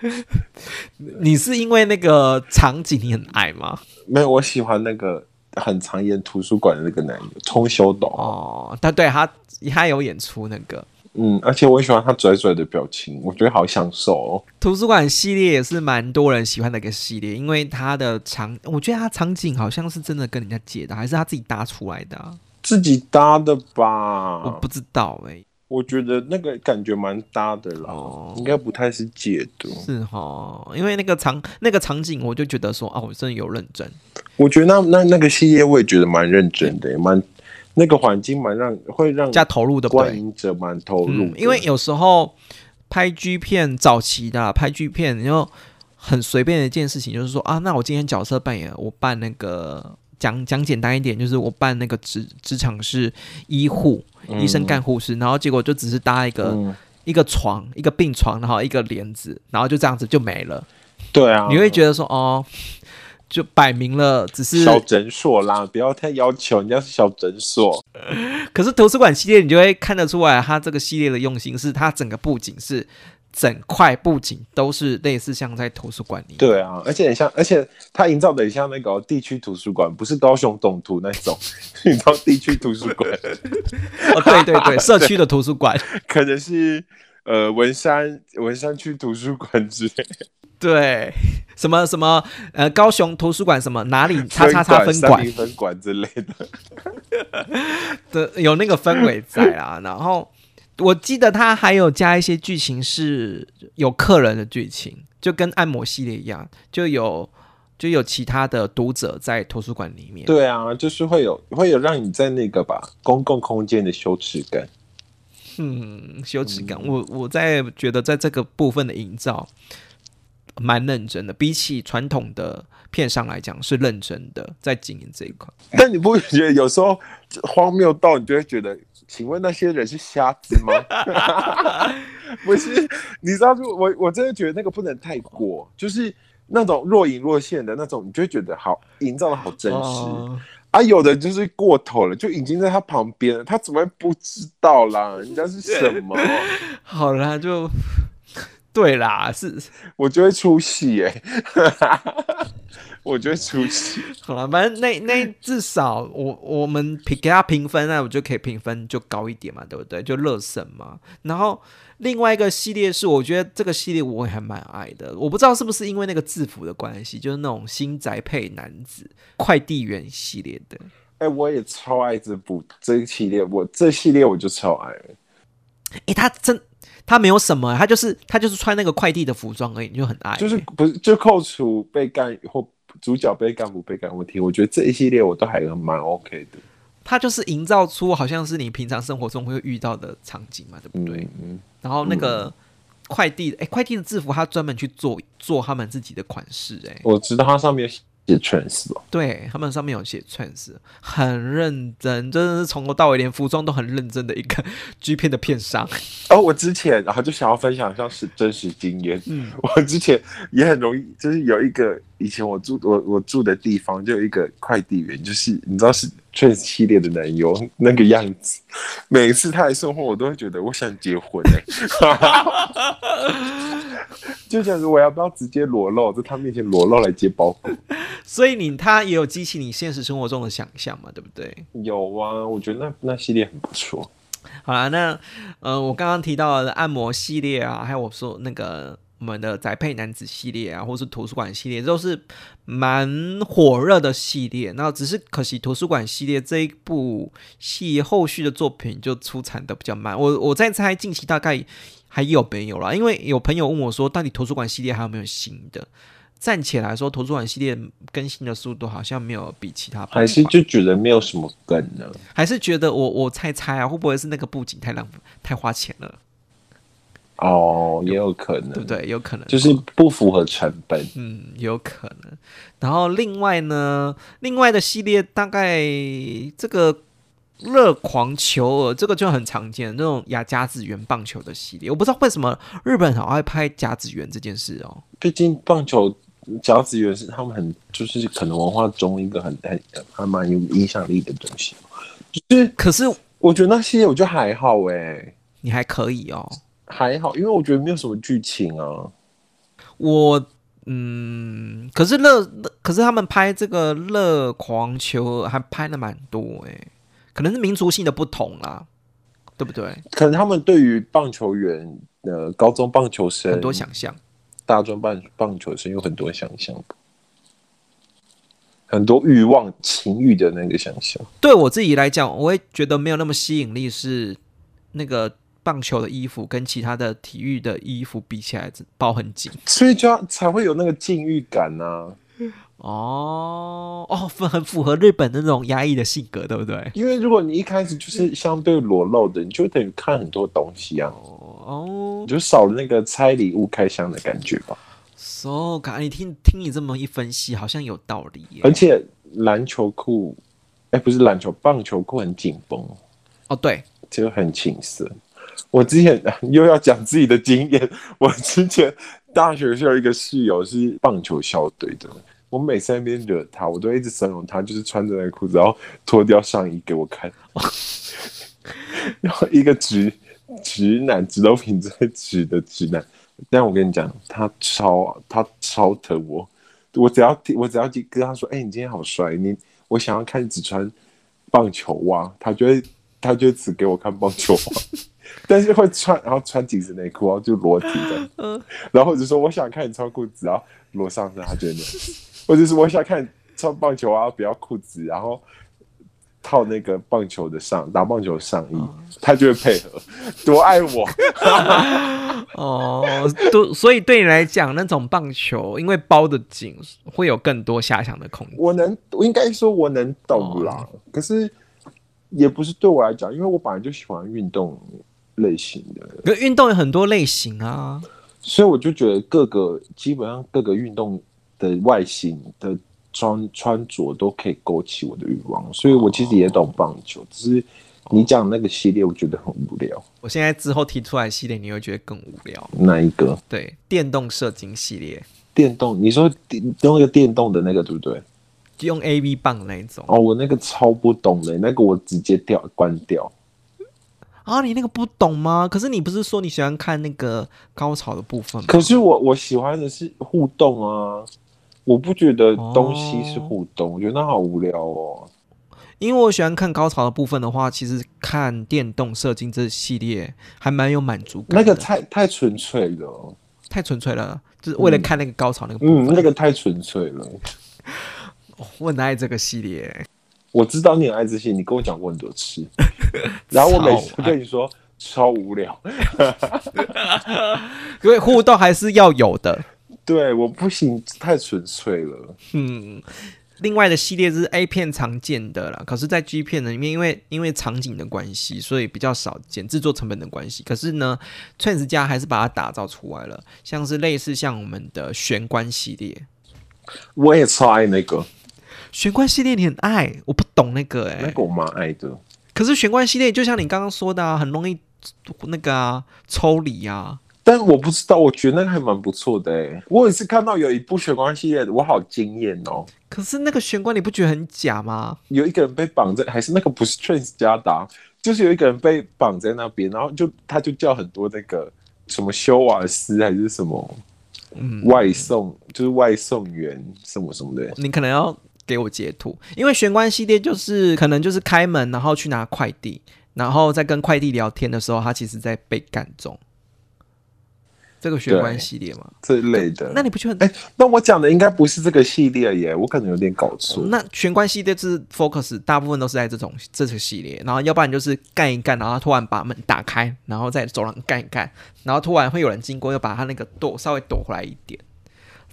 你是因为那个场景你很爱吗？没有，我喜欢那个很常演图书馆的那个男友冲修斗。哦，他对他他有演出那个嗯，而且我很喜欢他拽拽的表情，我觉得好享受哦。图书馆系列，也是蛮多人喜欢的一个系列，因为它的场，我觉得它场景好像是真的跟人家借的，还是他自己搭出来的、啊，自己搭的吧？我不知道哎、我觉得那个感觉蛮搭的啦，哦应该不太是借的。是哈，因为那个场那个场景，我就觉得说，哦，我真的有认真。我觉得那那那个系列我也觉得蛮认真的，也蛮那个环境蛮让会让加投入对不观对？影者蛮投入、嗯，因为有时候拍 G 片早期的啊拍 G 片，然后很随便的一件事情，就是说啊，那我今天角色扮演，我扮那个讲讲简单一点，就是我扮那个职职场是医护，医生干护士，然后结果就只是搭一个、嗯，一个床，一个病床，然后一个帘子，然后就这样子就没了。对啊，你会觉得说哦，就摆明了只是小诊所啦，不要太要求人家是小诊所。可是图书馆系列，你就会看得出来，它这个系列的用心是它整个布景是整块布景都是类似像在图书馆里。对啊，而且很像，而且它营造的很像那个地区图书馆，不是高雄总图那种，你知道地区图书馆，哦，对对对，社区的图书馆，可能是呃文山文山区图书馆之类 对，什么什么呃，高雄图书馆什么哪里叉叉叉分馆分馆之类的。的有那个氛围在啊。然后我记得他还有加一些剧情是有客人的剧情，就跟按摩系列一样，就有就有其他的读者在图书馆里面。对啊，就是会有会有让你在那个吧公共空间的羞耻感。嗯，羞耻感，我我在觉得在这个部分的营造蛮认真的，比起传统的片商来讲是认真的，在经营这一块。但你不觉得有时候荒谬到你就会觉得，请问那些人是瞎子吗？不是，你知道，就我我真的觉得那个不能太过，就是那种若隐若现的那种，你就会觉得好营造的好真实。哦啊，有的就是过头了，就已经在他旁边了，他怎么会不知道啦？人家是什么？好啦，就对啦，是我就会出戏耶、我就会出戏。好了，反正那那至少我我们评给他评分，那我就可以评分就高一点嘛，对不对？就乐神嘛。然后另外一个系列是，我觉得这个系列我也还蛮爱的。我不知道是不是因为那个制服的关系，就是那种新宅配男子快递员系列的。哎、我也超爱这部这一系列，我这系列我就超爱了。诶，他真他没有什么，他就是他就是穿那个快递的服装而已，你就很爱。就是不是就扣除被干或主角被干不被干问题，我觉得这一系列我都还蛮 OK 的。他就是营造出好像是你平常生活中会遇到的场景嘛，对不对？嗯嗯，然后那个快递，哎、快递的制服他专门去做做他们自己的款式、诶，哎，我知道它上面写 trans 哦，对他们上面有写 trans，很认真，真的是从头到尾连服装都很认真的一个 G 片的片商。哦，我之前然后就想要分享一下是真实经验。嗯，我之前也很容易，就是有一个以前我住我我住的地方就有一个快递员，就是你知道是 Trans 系列的男优那个样子，每一次他来送货，我都会觉得我想结婚哎、就想着我要不要直接裸露，在他面前裸露来接包裹。所以你他也有激起你现实生活中的想象嘛，对不对？有啊，我觉得那那系列很不错。好啦，那呃，我刚刚提到的按摩系列啊，还有我说那个我们的宅配男子系列啊，或是图书馆系列，都是蛮火热的系列。那只是可惜图书馆系列这一部戏后续的作品就出产的比较慢。我我在猜近期大概还有没有啦？因为有朋友问我说，到底图书馆系列还有没有新的？暂且来说，图书馆系列更新的速度好像没有比其他部还是就觉得没有什么梗呢？还是觉得我我猜猜啊，会不会是那个布景太浪太花钱了，哦，也有可能，对不？对？有可能就是不符合成本。嗯，有可能。然后另外呢，另外的系列大概这个热狂球儿，这个就很常见，那种亚甲子园棒球的系列，我不知道为什么日本好爱拍甲子园这件事哦。毕竟棒球甲子园是他们很就是可能文化中一个很很还蛮有影响力的东西。就是可是我觉得那些我觉得还好哎、你还可以哦，还好，因为我觉得没有什么剧情啊。我嗯，可是乐，可是他们拍这个乐狂球还拍了蛮多诶，可能是民族性的不同啦，对不对？可能他们对于棒球员呃高中棒球生很多想象。大专棒棒球生有很多想象，很多欲望情欲的那个想象。对我自己来讲，我会觉得没有那么吸引力，是那个棒球的衣服跟其他的体育的衣服比起来，包很紧。所以就要才会有那个禁欲感啊。哦哦，符很符合日本的那种压抑的性格，对不对？因为如果你一开始就是相对裸露的，你就等于看很多东西啊，哦你就少了那个拆礼物开箱的感觉吧。，so 感你听听你这么一分析，好像有道理耶。而且篮球裤，哎、不是篮球，棒球裤很紧绷，哦，对，就很情色。我之前 又要讲自己的经验，我之前大学是有一个室友是棒球校队的，我每次在那边惹他，我都一直怂恿他，就是穿着那个裤子，然后脱掉上衣给我看，然后一个直直男，直到品最直的直男，但我跟你讲，他超他超疼我，我只要我只要跟他说，哎、你今天好帅，你我想要看你只穿棒球袜，他就会他就会只给我看棒球袜，但是会穿然后穿紧身内裤，然后就裸体的，嗯然后或者说我想看你穿裤子，然后裸上身，他就会那，或者是我想看你穿棒球啊不要裤子，然后。套那个棒球的上打棒球上衣，他就会配合，多爱我。哦，都所以对你来讲，那种棒球因为包的紧，会有更多遐想的空间。我能，我应该说我能懂啦，可是也不是对我来讲，因为我本来就喜欢运动类型的，可运动有很多类型啊，所以我就觉得各个基本上各个运动的外形的穿穿着都可以勾起我的欲望，所以我其实也懂棒球，只是你讲那个系列，我觉得很无聊。我现在之后提出来系列，你会觉得更无聊。哪一个对，电动射精系列，电动？你说电用一个电动的那个对不对？就用 A V 棒那一种。哦，我那个超不懂的，那个我直接掉关掉。啊，你那个不懂吗？可是你不是说你喜欢看那个高潮的部分吗？可是我我喜欢的是互动啊，我不觉得东西是互动，我觉得那好无聊哦。因为我喜欢看高潮的部分的话，其实看电动射精这系列还蛮有满足感的。那个太太纯粹了，太纯粹了，就是为了看那个高潮那个部嗯，分。那个太纯粹了。我很爱这个系列，我知道你很爱自信，你跟我讲过很多次，然后我每次跟你说超无聊，因为互动还是要有的。对，我不行，太纯粹了。嗯，另外的系列是 A 片常见的啦，可是，在 G 片的里面，因为因为场景的关系，所以比较少见，制作成本的关系。可是呢，Trans 家还是把它打造出来了，像是类似像我们的玄关系列，我也超爱那个，玄关系列你很爱，我不懂那个哎、那个我蛮爱的。可是玄关系列就像你刚刚说的啊，很容易那个啊抽离啊。但我不知道，我觉得那个还蛮不错的诶。我也是看到有一部玄关系列的，我好惊艳哦！可是那个玄关你不觉得很假吗？有一个人被绑在，还是那个不是 Trans 加达，就是有一个人被绑在那边，然后就他就叫很多那个什么修瓦斯还是什么嗯外送，就是外送员什么什么的。你可能要给我截图，因为玄关系列就是可能就是开门，然后去拿快递，然后在跟快递聊天的时候，他其实在被干中。这个玄关系列嘛，这一类的。那你不觉得？哎、那我讲的应该不是这个系列耶，我可能有点搞错。那玄关系列是 focus 大部分都是在这种这个系列，然后要不然就是干一干，然后突然把门打开，然后在走廊干一干，然后突然会有人经过，又把他那个躲稍微躲回来一点。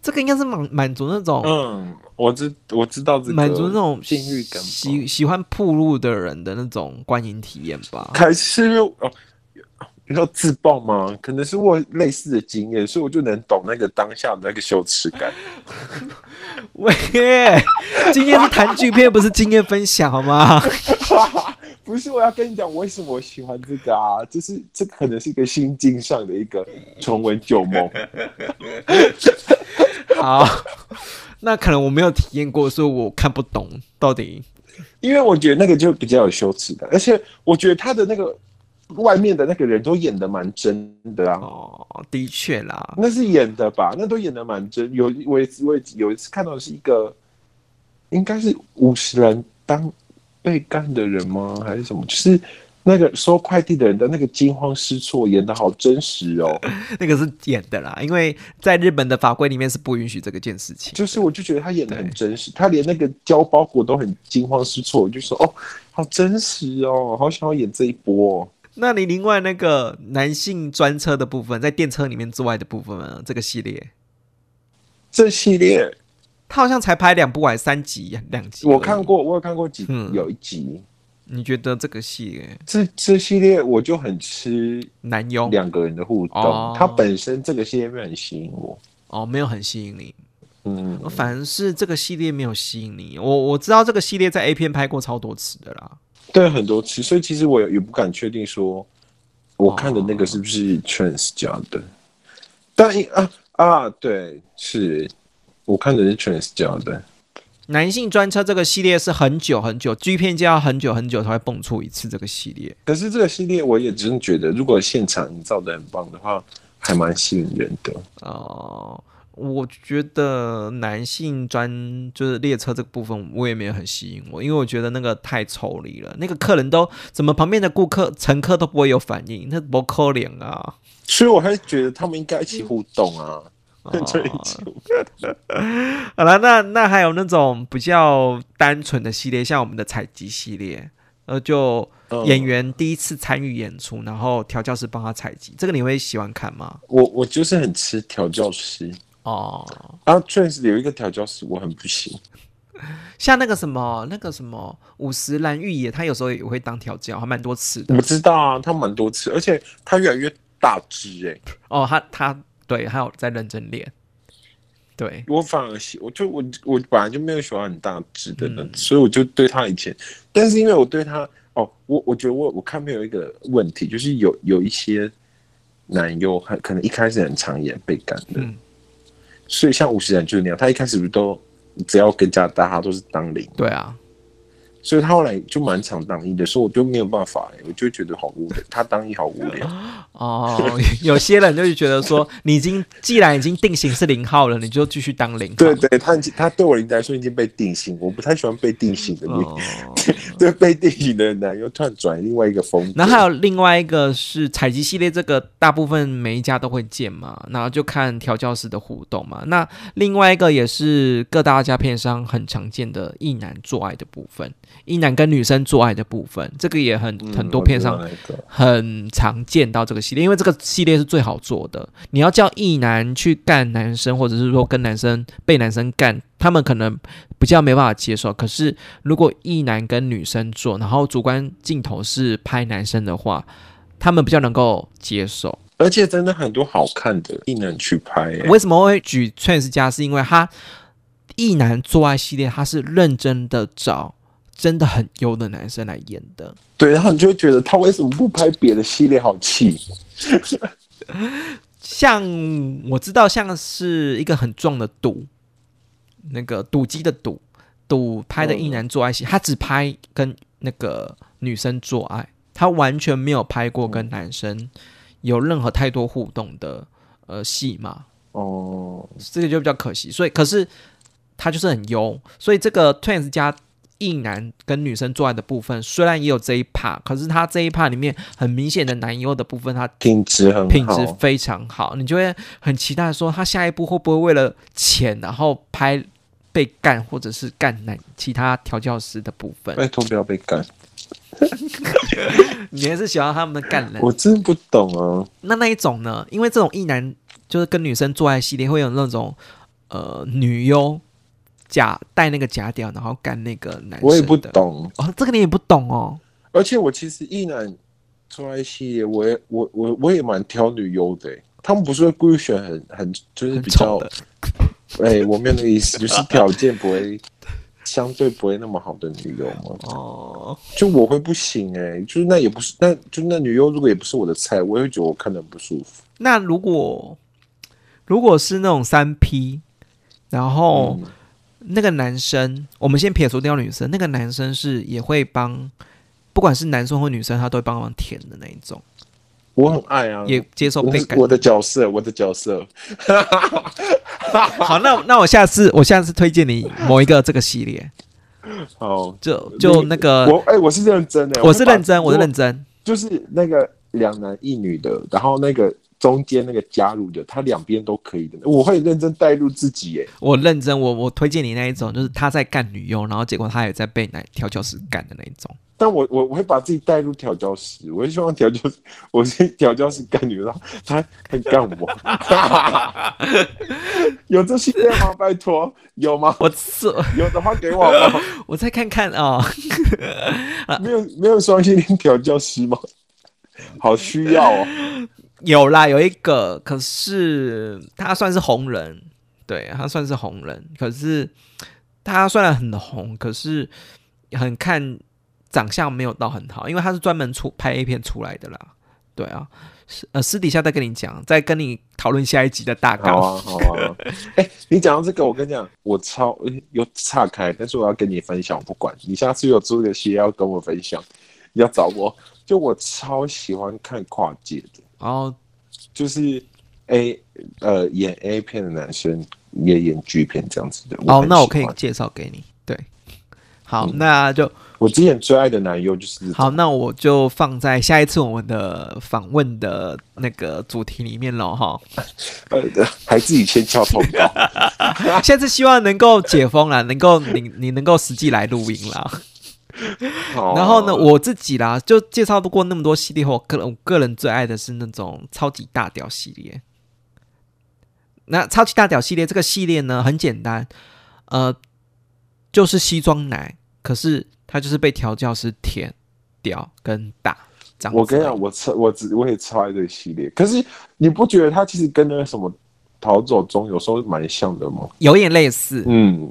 这个应该是满满足那种嗯，我知我知道这个满足那种性欲感，喜喜欢铺路的人的那种观影体验吧。还是又哦，要自爆吗？可能是我类似的经验，所以我就能懂那个当下的那个羞耻感。喂，今天是谈剧片，不是经验分享好吗？不是，我要跟你讲为什么我喜欢这个啊，就是这可能是一个心境上的一个重温旧梦。好，那可能我没有体验过，所以我看不懂到底。因为我觉得那个就比较有羞耻感，而且我觉得他的那个外面的那个人都演的蛮真的啊。哦，的确啦，那是演的吧？那都演的蛮真。有我也我也有一次看到的是一个，应该是五十人当被干的人吗？还是什么？就是那个收快递的人的那个惊慌失措，演的好真实哦。那个是演的啦，因为在日本的法规里面是不允许这个件事情。就是我就觉得他演的很真实，他连那个交包裹都很惊慌失措，我就说哦，好真实哦，好想要演这一波、哦。那你另外那个男性专车的部分，在电车里面之外的部分呢？这个系列，这系列他好像才拍两部还是三集两集？我看。过，我有看过几、嗯有一集。你觉得这个系列这这系列我就很吃男优两个人的互动，哦它本身这个系列没有很吸引我。哦没有很吸引你？嗯，反正是这个系列没有吸引你。我我知道这个系列在 A 片拍过超多次的啦。对，很多次，所以其实我也也不敢确定说，我看的那个是不是 Trans 加的。但一啊啊，对，是我看的是 Trans 加的。男性专车这个系列是很久很久，G 片就要很久很久才会蹦出一次这个系列。可是这个系列我也真的觉得，如果现场营造的很棒的话，还蛮吸引人的。哦，我觉得男性专就是列车这个部分，我也没有很吸引我，因为我觉得那个太抽离了。那个客人都怎么旁边的顾客、乘客都不会有反应，那多可怜啊！所以我还是觉得他们应该一起互动啊，哦就一起互动。好了，那那还有那种比较单纯的系列，像我们的采集系列，呃，就嗯演员第一次参与演出，然后调教师帮他采集，这个你会喜欢看吗？我我就是很吃调教师，哦，然后确实有一个调教师我很不行，像那个什么那个什么五十岚玉也，他有时候也会当调教，还蛮多次的我。知道啊，他蛮多次，而且他越来越大只哎、哦，他他对，还有在认真练。对，我反而喜，我就我我本来就没有喜欢很大只的人，嗯。所以我就对他以前，但是因为我对他哦，我我觉得我我看没有一个问题，就是有有一些男优很可能一开始很常演被干的，嗯。所以像五十人就是那样，他一开始不是都只要跟加拿大他都是当零，对啊，所以他后来就蛮常当一的，所以我就没有办法、欸，我就觉得好无聊，他当一好无聊。哦，有些人就是觉得说，你已经既然已经定型是零号了，你就继续当零号。对对，他他对我来说已经被定型，我不太喜欢被定型的人，哦，对被定型的人呢，又突然转另外一个风格。然后还有另外一个是采集系列，这个大部分每一家都会见嘛，然后就看调教师的互动嘛。那另外一个也是各大家片商很常见的异男做爱的部分，异男跟女生做爱的部分，这个也很、嗯很多片商我知道那个很常见到这个系列，因为这个系列是最好做的。你要叫一男去干男生，或者是说跟男生被男生干，他们可能比较没办法接受。可是如果一男跟女生做，然后主观镜头是拍男生的话，他们比较能够接受。而且真的很多好看的一男去拍、欸，为什么会举 Trans 家？是因为他异男做爱系列，他是认真的找真的很优的男生来演的。对，然后你就会觉得他为什么不拍别的系列？好气。像我知道，像是一个很壮的赌，那个赌鸡的赌，赌拍的一男做爱戏，他只拍跟那个女生做爱，他完全没有拍过跟男生有任何太多互动的呃戏嘛，哦，这个就比较可惜。所以，可是他就是很优，所以这个 Twins 加一男跟女生做爱的部分，虽然也有这一 part，可是他这一 part 里面很明显的男优的部分，他品质很好，品质非常好，你就会很期待说他下一步会不会为了钱，然后拍被干或者是干男其他调教师的部分。拜托不要被干。你还是喜欢他们的干人？我真不懂啊。那那一种呢？因为这种一男就是跟女生做爱系列会有那种呃女优假戴那个假屌，然后干那个男生的。我也不懂，哦，这个你也不懂哦。而且我其实一男出来系列，我也我我我也蛮挑女优的欸、他们不是会故意选很很就是比较 哎、我没有那个意思，就是条件不会相对不会那么好的女优嘛。哦，就我会不行哎、就是那也不是，那就那女优如果也不是我的菜，我也会觉得我看的不舒服。那如果如果是那种三 P，然后。嗯那个男生，我们先撇除掉女生，那个男生是也会帮，不管是男生或女生，他都会帮忙舔的那一种，我很爱啊，也接受被感。我我的角色，我的角色。好，那那我下次我下次推荐你某一个这个系列，哦，就就那个我哎、我是认真的，我是认真，我是认真，就是那个两男一女的，然后那个中间那个加入的，他两边都可以的，我会认真带入自己耶。我认真，我我推荐你那一种，就是他在干女优，然后结果他也在被男调教师干的那一种。但我我我会把自己带入调教师，我会希望调教师，我是调教师干女，然后他很干我。有这系列吗？拜托，有吗？我是有的话给我好不好？我再看看哦，没有没有双性恋调教师吗？好需要哦。有啦，有一个，可是他算是红人，对他算是红人，可是他虽然很红，可是很看长相没有到很好，因为他是专门出拍 A 片出来的啦，对啊，是呃私底下再跟你讲，再跟你讨论下一集的大好纲。啊，好啊。哎、你讲到这个，我跟你讲，我超有岔开，但是我要跟你分享，我不管你下次有做个戏要跟我分享，要找我。就我超喜欢看跨界的，然后就是 A 呃演 A 片的男生也演 G 片这样子的。哦，那我可以介绍给你。对，好，那就我之前最爱的男优就是好，那我就放在下一次我们的访问的那个主题里面了哈。呃，还自己先敲通告。下次希望能够解封了，能够你你能够实际来录音啦。好 然后呢，我自己啦，就介绍过那么多系列后，我个人我个人最爱的是那种超级大屌系列。那超级大屌系列这个系列呢，很简单，呃，就是西装奶，可是它就是被调教是甜、屌跟大。我跟你讲，我超我只我也超爱这个系列。可是你不觉得它其实跟那个什么逃走中有时候蛮像的吗？有点类似，嗯，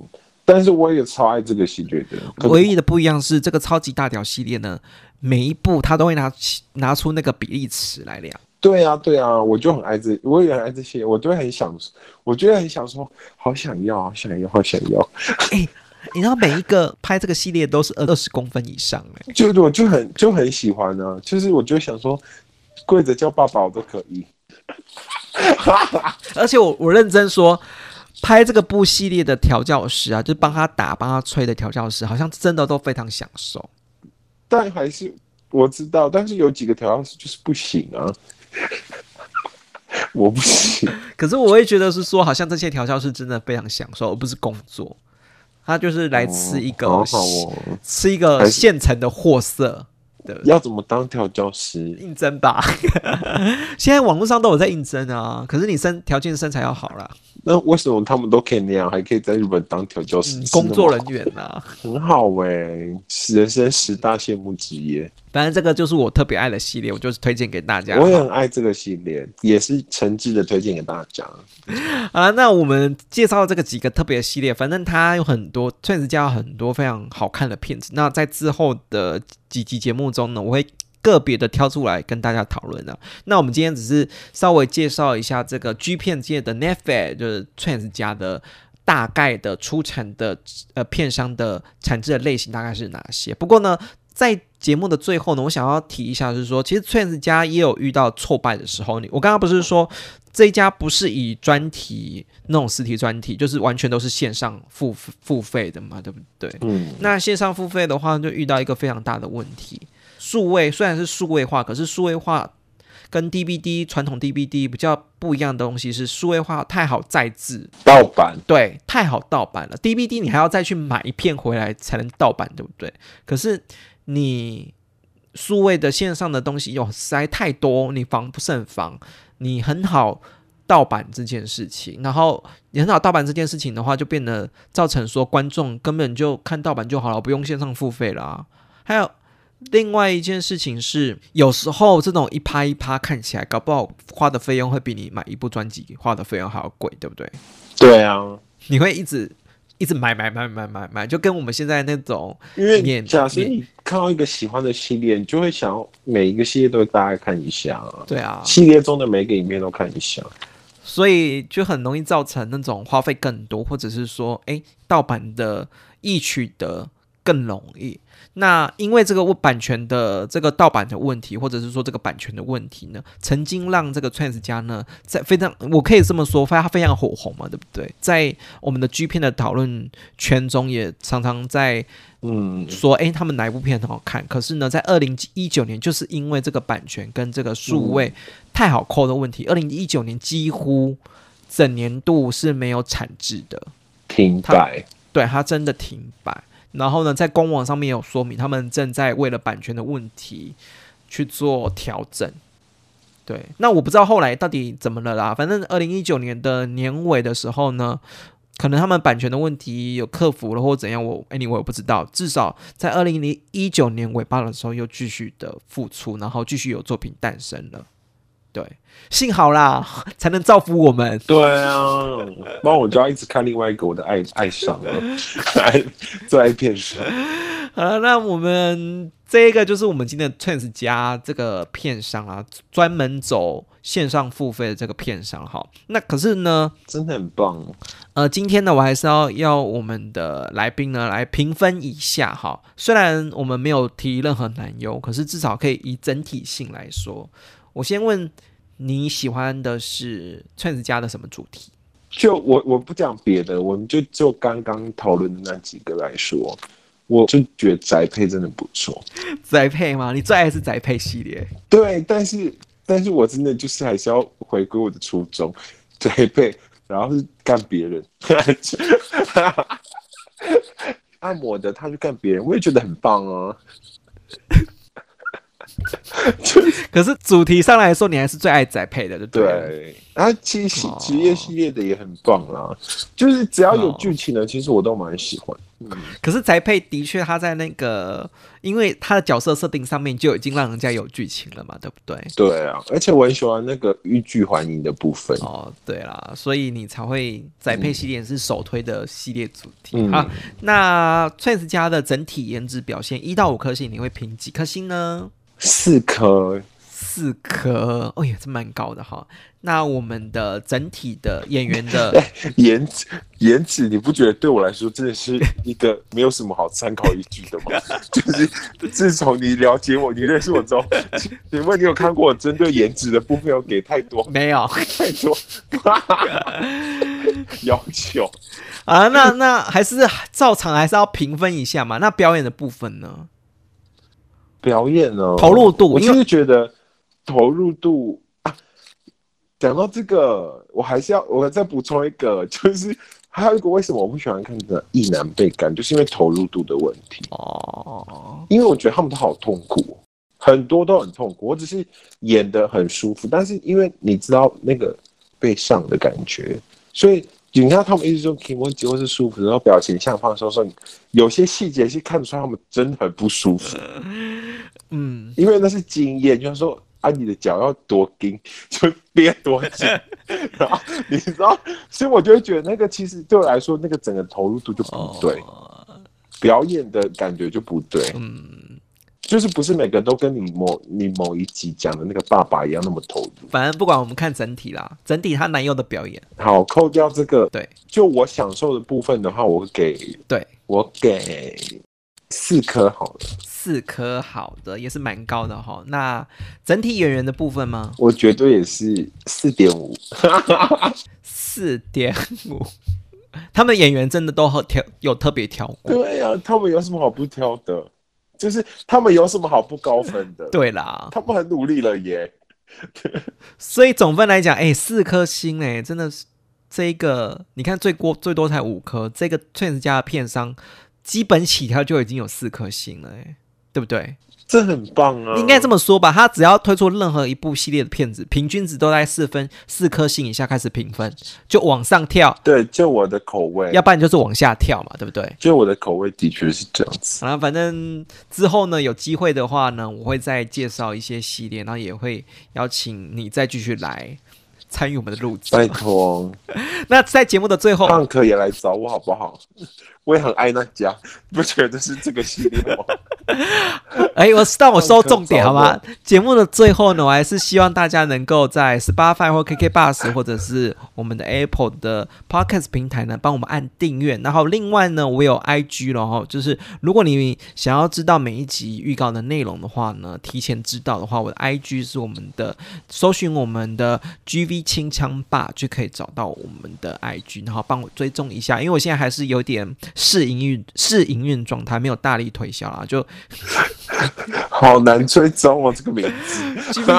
但是我也超爱这个系列的。唯一的不一样是这个超级大屌系列呢，每一部它都会拿起拿出那个比例尺来量。对啊，对啊，我就很爱这，我也很爱这些，我都很想，我觉得很想说，好想要，好想要，好想要，你知道每一个拍这个系列都是二十公分以上哎、就我就很就很喜欢啊，就是我就想说，跪着叫爸爸我都可以。而且我我认真说，拍这个部系列的调教师啊，就是帮他打、帮他吹的调教师，好像真的都非常享受。但还是我知道，但是有几个调教师就是不行啊，我不行。可是我会觉得是说，好像这些调教师真的非常享受，而不是工作。他就是来吃一个、吃一个现成的货色的要怎么当调教师？应征吧。现在网络上都有在应征啊，可是你身条件身材要好啦，那为什么他们都可以那样，还可以在日本当调教师？嗯，工作人员啊。很好哎、人生十大羡慕职业。反正这个就是我特别爱的系列，我就是推荐给大家。我也很爱这个系列，也是诚挚的推荐给大家。啊，那我们介绍这个几个特别的系列，反正它有很多 Twins 家有很多非常好看的片子。那在之后的几集节目中呢，我会个别的挑出来跟大家讨论啊。那我们今天只是稍微介绍一下这个 G 片界的 Netflix，就是 Trans 家的。大概的出产的呃片商的产制的类型大概是哪些？不过呢，在节目的最后呢，我想要提一下，就是说，其实 Twins 家也有遇到挫败的时候。你我刚刚不是说这一家不是以专题那种实体专题，就是完全都是线上付付费的嘛，对不对？嗯，那线上付费的话，就遇到一个非常大的问题。数位虽然是数位化，可是数位化跟 DVD 传统 DVD 比较不一样的东西是，数位化太好再制，盗版对，太好盗版了。DVD 你还要再去买一片回来才能盗版，对不对？可是你数位的线上的东西有实在太多，你防不胜防，你很好盗版这件事情，然后你很好盗版这件事情的话，就变得造成说观众根本就看盗版就好了，不用线上付费了啊。还有另外一件事情是，有时候这种一趴一趴看起来，搞不好花的费用会比你买一部专辑花的费用还要贵，对不对？对啊，你会一直一直买买买买买买，就跟我们现在那种因为免假设你看到一个喜欢的系列，你就会想每一个系列都大概看一下啊，对啊，系列中的每个影片都看一下。所以就很容易造成那种花费更多，或者是说，诶，盗版的易取得更容易。那因为这个版权的这个盗版的问题，或者是说这个版权的问题呢，曾经让这个 Trans 家呢，在非常我可以这么说，发它非常火红嘛，对不对？在我们的 G 片的讨论圈中，也常常在嗯，说，诶，他们哪一部片很好看？可是呢，在二零一九年，就是因为这个版权跟这个数位太好扣的问题，二零一九年几乎整年度是没有产制的，停摆。对它真的停摆。然后呢，在官网上面有说明，他们正在为了版权的问题去做调整。对，那我不知道后来到底怎么了啦。反正二零一九年的年尾的时候呢，可能他们版权的问题有克服了，或怎样，我 anyway 我不知道。至少在二零零一九年尾巴的时候，又继续的复出，然后继续有作品诞生了。对，幸好啦，才能造福我们。对啊，不然我就要一直看另外一个我的爱爱上了，爱最爱片上。好了，那我们这个就是我们今天的 Trans 加这个片商啊，专门走线上付费的这个片商哈。那可是呢，真的很棒。呃，今天呢，我还是要要我们的来宾呢来评分一下哈。虽然我们没有提任何男优，可是至少可以以整体性来说。我先问你喜欢的是 Twins 家的什么主题？就我我不讲别的，我们就就刚刚讨论的那几个来说，我就觉得宅配真的不错。宅配吗？你最爱是宅配系列？对，但是但是我真的就是还是要回归我的初衷，宅配，然后是干别人，按摩的他去干别人，我也觉得很棒啊。可是主题上来说，你还是最爱宅配的，对不对？对，然后其实职业系列的也很棒啦，就是只要有剧情的，其实我都蛮喜欢。嗯，可是宅配的确，他在那个，因为他的角色设定上面就已经让人家有剧情了嘛，对不对？对啊，而且我很喜欢那个欲拒还迎的部分。哦，对啦，所以你才会宅配系列是首推的系列主题啊。那 Twins 家的整体颜值表现一到五颗星，你会评几颗星呢？四颗，四颗，哦呀，这蛮高的哈。那我们的整体的演员的 颜值，颜值，你不觉得对我来说真的是一个没有什么好参考依据的吗？就是自从你了解我，你认识我之后，请问你有看过我针对颜值的部分有给太多？没有，太多要求啊？那那还是照常还是要评分一下嘛？那表演的部分呢？表演哦？投入度，我就是觉得投入度啊。讲到这个，我还是要我再补充一个，就是还有一个为什么我不喜欢看的意男被干，就是因为投入度的问题哦。因为我觉得他们都好痛苦，很多都很痛苦。我只是演的很舒服，但是因为你知道那个被上的感觉，所以。你看他们一直说 Kimoji 或是舒服，然后表情像放松，说有些细节是看得出来他们真的很不舒服。嗯，因为那是经验，就是说啊，你的脚要多紧 就憋多紧，然后你知道，所以我就会觉得那个其实对我来说，那个整个投入度就不对，表演的感觉就不对。嗯。就是不是每个人都跟你某你某一集讲的那个爸爸一样那么投入。反正不管我们看整体啦，整体他男友的表演。好，扣掉这个，对，就我享受的部分的话，我给对。我给四颗好了，四颗好的也是蛮高的哈。那整体演员的部分吗？我绝对也是四点五，四点五。他们演员真的都很挑，有特别挑过。对呀，他们有什么好不挑的？就是他们有什么好不高分的？对啦，他们很努力了耶。所以总分来讲，哎，四颗星哎，真的是这个，你看最过最多才五颗，这个 Twins 家的片商基本起跳就已经有四颗星了，哎，对不对？这很棒啊！应该这么说吧，他只要推出任何一部系列的片子，平均值都在四分四颗星以下开始评分，就往上跳。对，就我的口味，要不然就是往下跳嘛，对不对？就我的口味的确是这样子。然后，反正之后呢，有机会的话呢，我会再介绍一些系列，然后也会邀请你再继续来参与我们的录制。拜托。那在节目的最后，胖可也来找我好不好？我也很爱那家，不觉得是这个系列吗？哎，我但我说重点好吗？节目的最后呢，我还是希望大家能够在 Spotify 或 KK Bus 或者是我们的 Apple 的 Podcast 平台呢，帮我们按订阅。然后另外呢，我有 IG 了哈，就是如果你想要知道每一集预告的内容的话呢，提前知道的话，我的 IG 是我们的，搜寻我们的 GV 清枪霸就可以找到我们的 IG，然后帮我追踪一下，因为我现在还是有点。试营运试营运状态没有大力推销啊，就 好难追踪哦，这个名字。不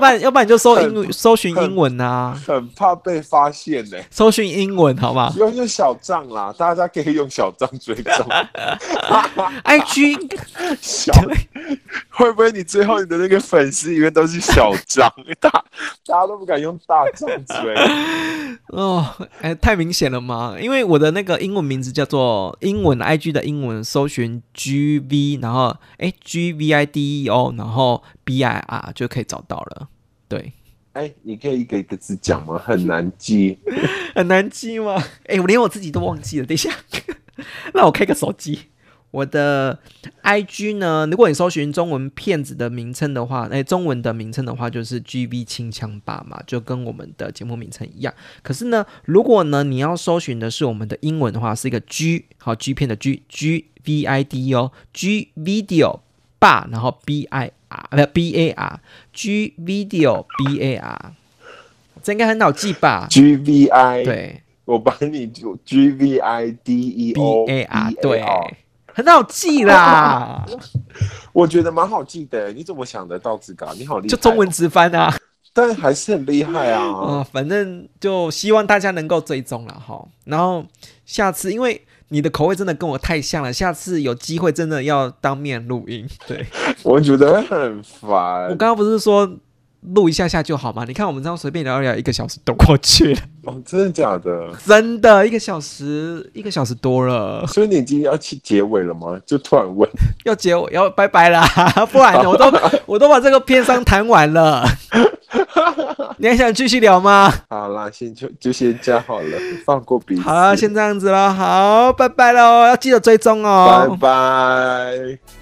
然 要不然就搜英搜寻英文啊，很怕被发现呢。搜寻英文好吗？用用小账啦，大家可以用小账追踪。I G 小会不会你最后你的那个粉丝里面都是小账？大大家都不敢用大账追 哦，哎，太明显了嘛？因为我的那个英文名字叫做英文 I G 的英文搜寻 G V，然后哎 G V I D E O，然后 B I R 就可以找到了。对，哎，你可以一个一个字讲吗？很难记，很难记吗？哎，我连我自己都忘记了。等一下，让我开个手机。我的 I G 呢？如果你搜寻中文片子的名称的话，哎，中文的名称的话就是 G V 清枪霸嘛，就跟我们的节目名称一样。可是呢，如果呢你要搜寻的是我们的英文的话，是一个 G 好 G 片的 G G V I D 哦，G Video 霸，然后 B I R 不 B A R G Video B A R 这应该很好记吧？G V I，，对我帮你就 G V I D E，B O A R，对很好记啦，我觉得蛮好记的。你怎么想得到这个啊？你好厉害哦，就中文直翻啊。但还是很厉害啊。啊、反正就希望大家能够追踪了哈。然后下次，因为你的口味真的跟我太像了，下次有机会真的要当面录音。对 我觉得很烦我烦刚刚不是说录一下下就好嘛？你看我们这样随便聊一聊，一个小时都过去了，哦，真的假的？真的一个小时，一个小时多了。所以你已经要去结尾了吗？就突然问，要结尾要拜拜啦，不然我都 我都把这个片商谈完了。你还想继续聊吗？好啦，先就就先这样好了，放过彼此。好，先这样子了，好，拜拜喽，要记得追踪哦，拜拜。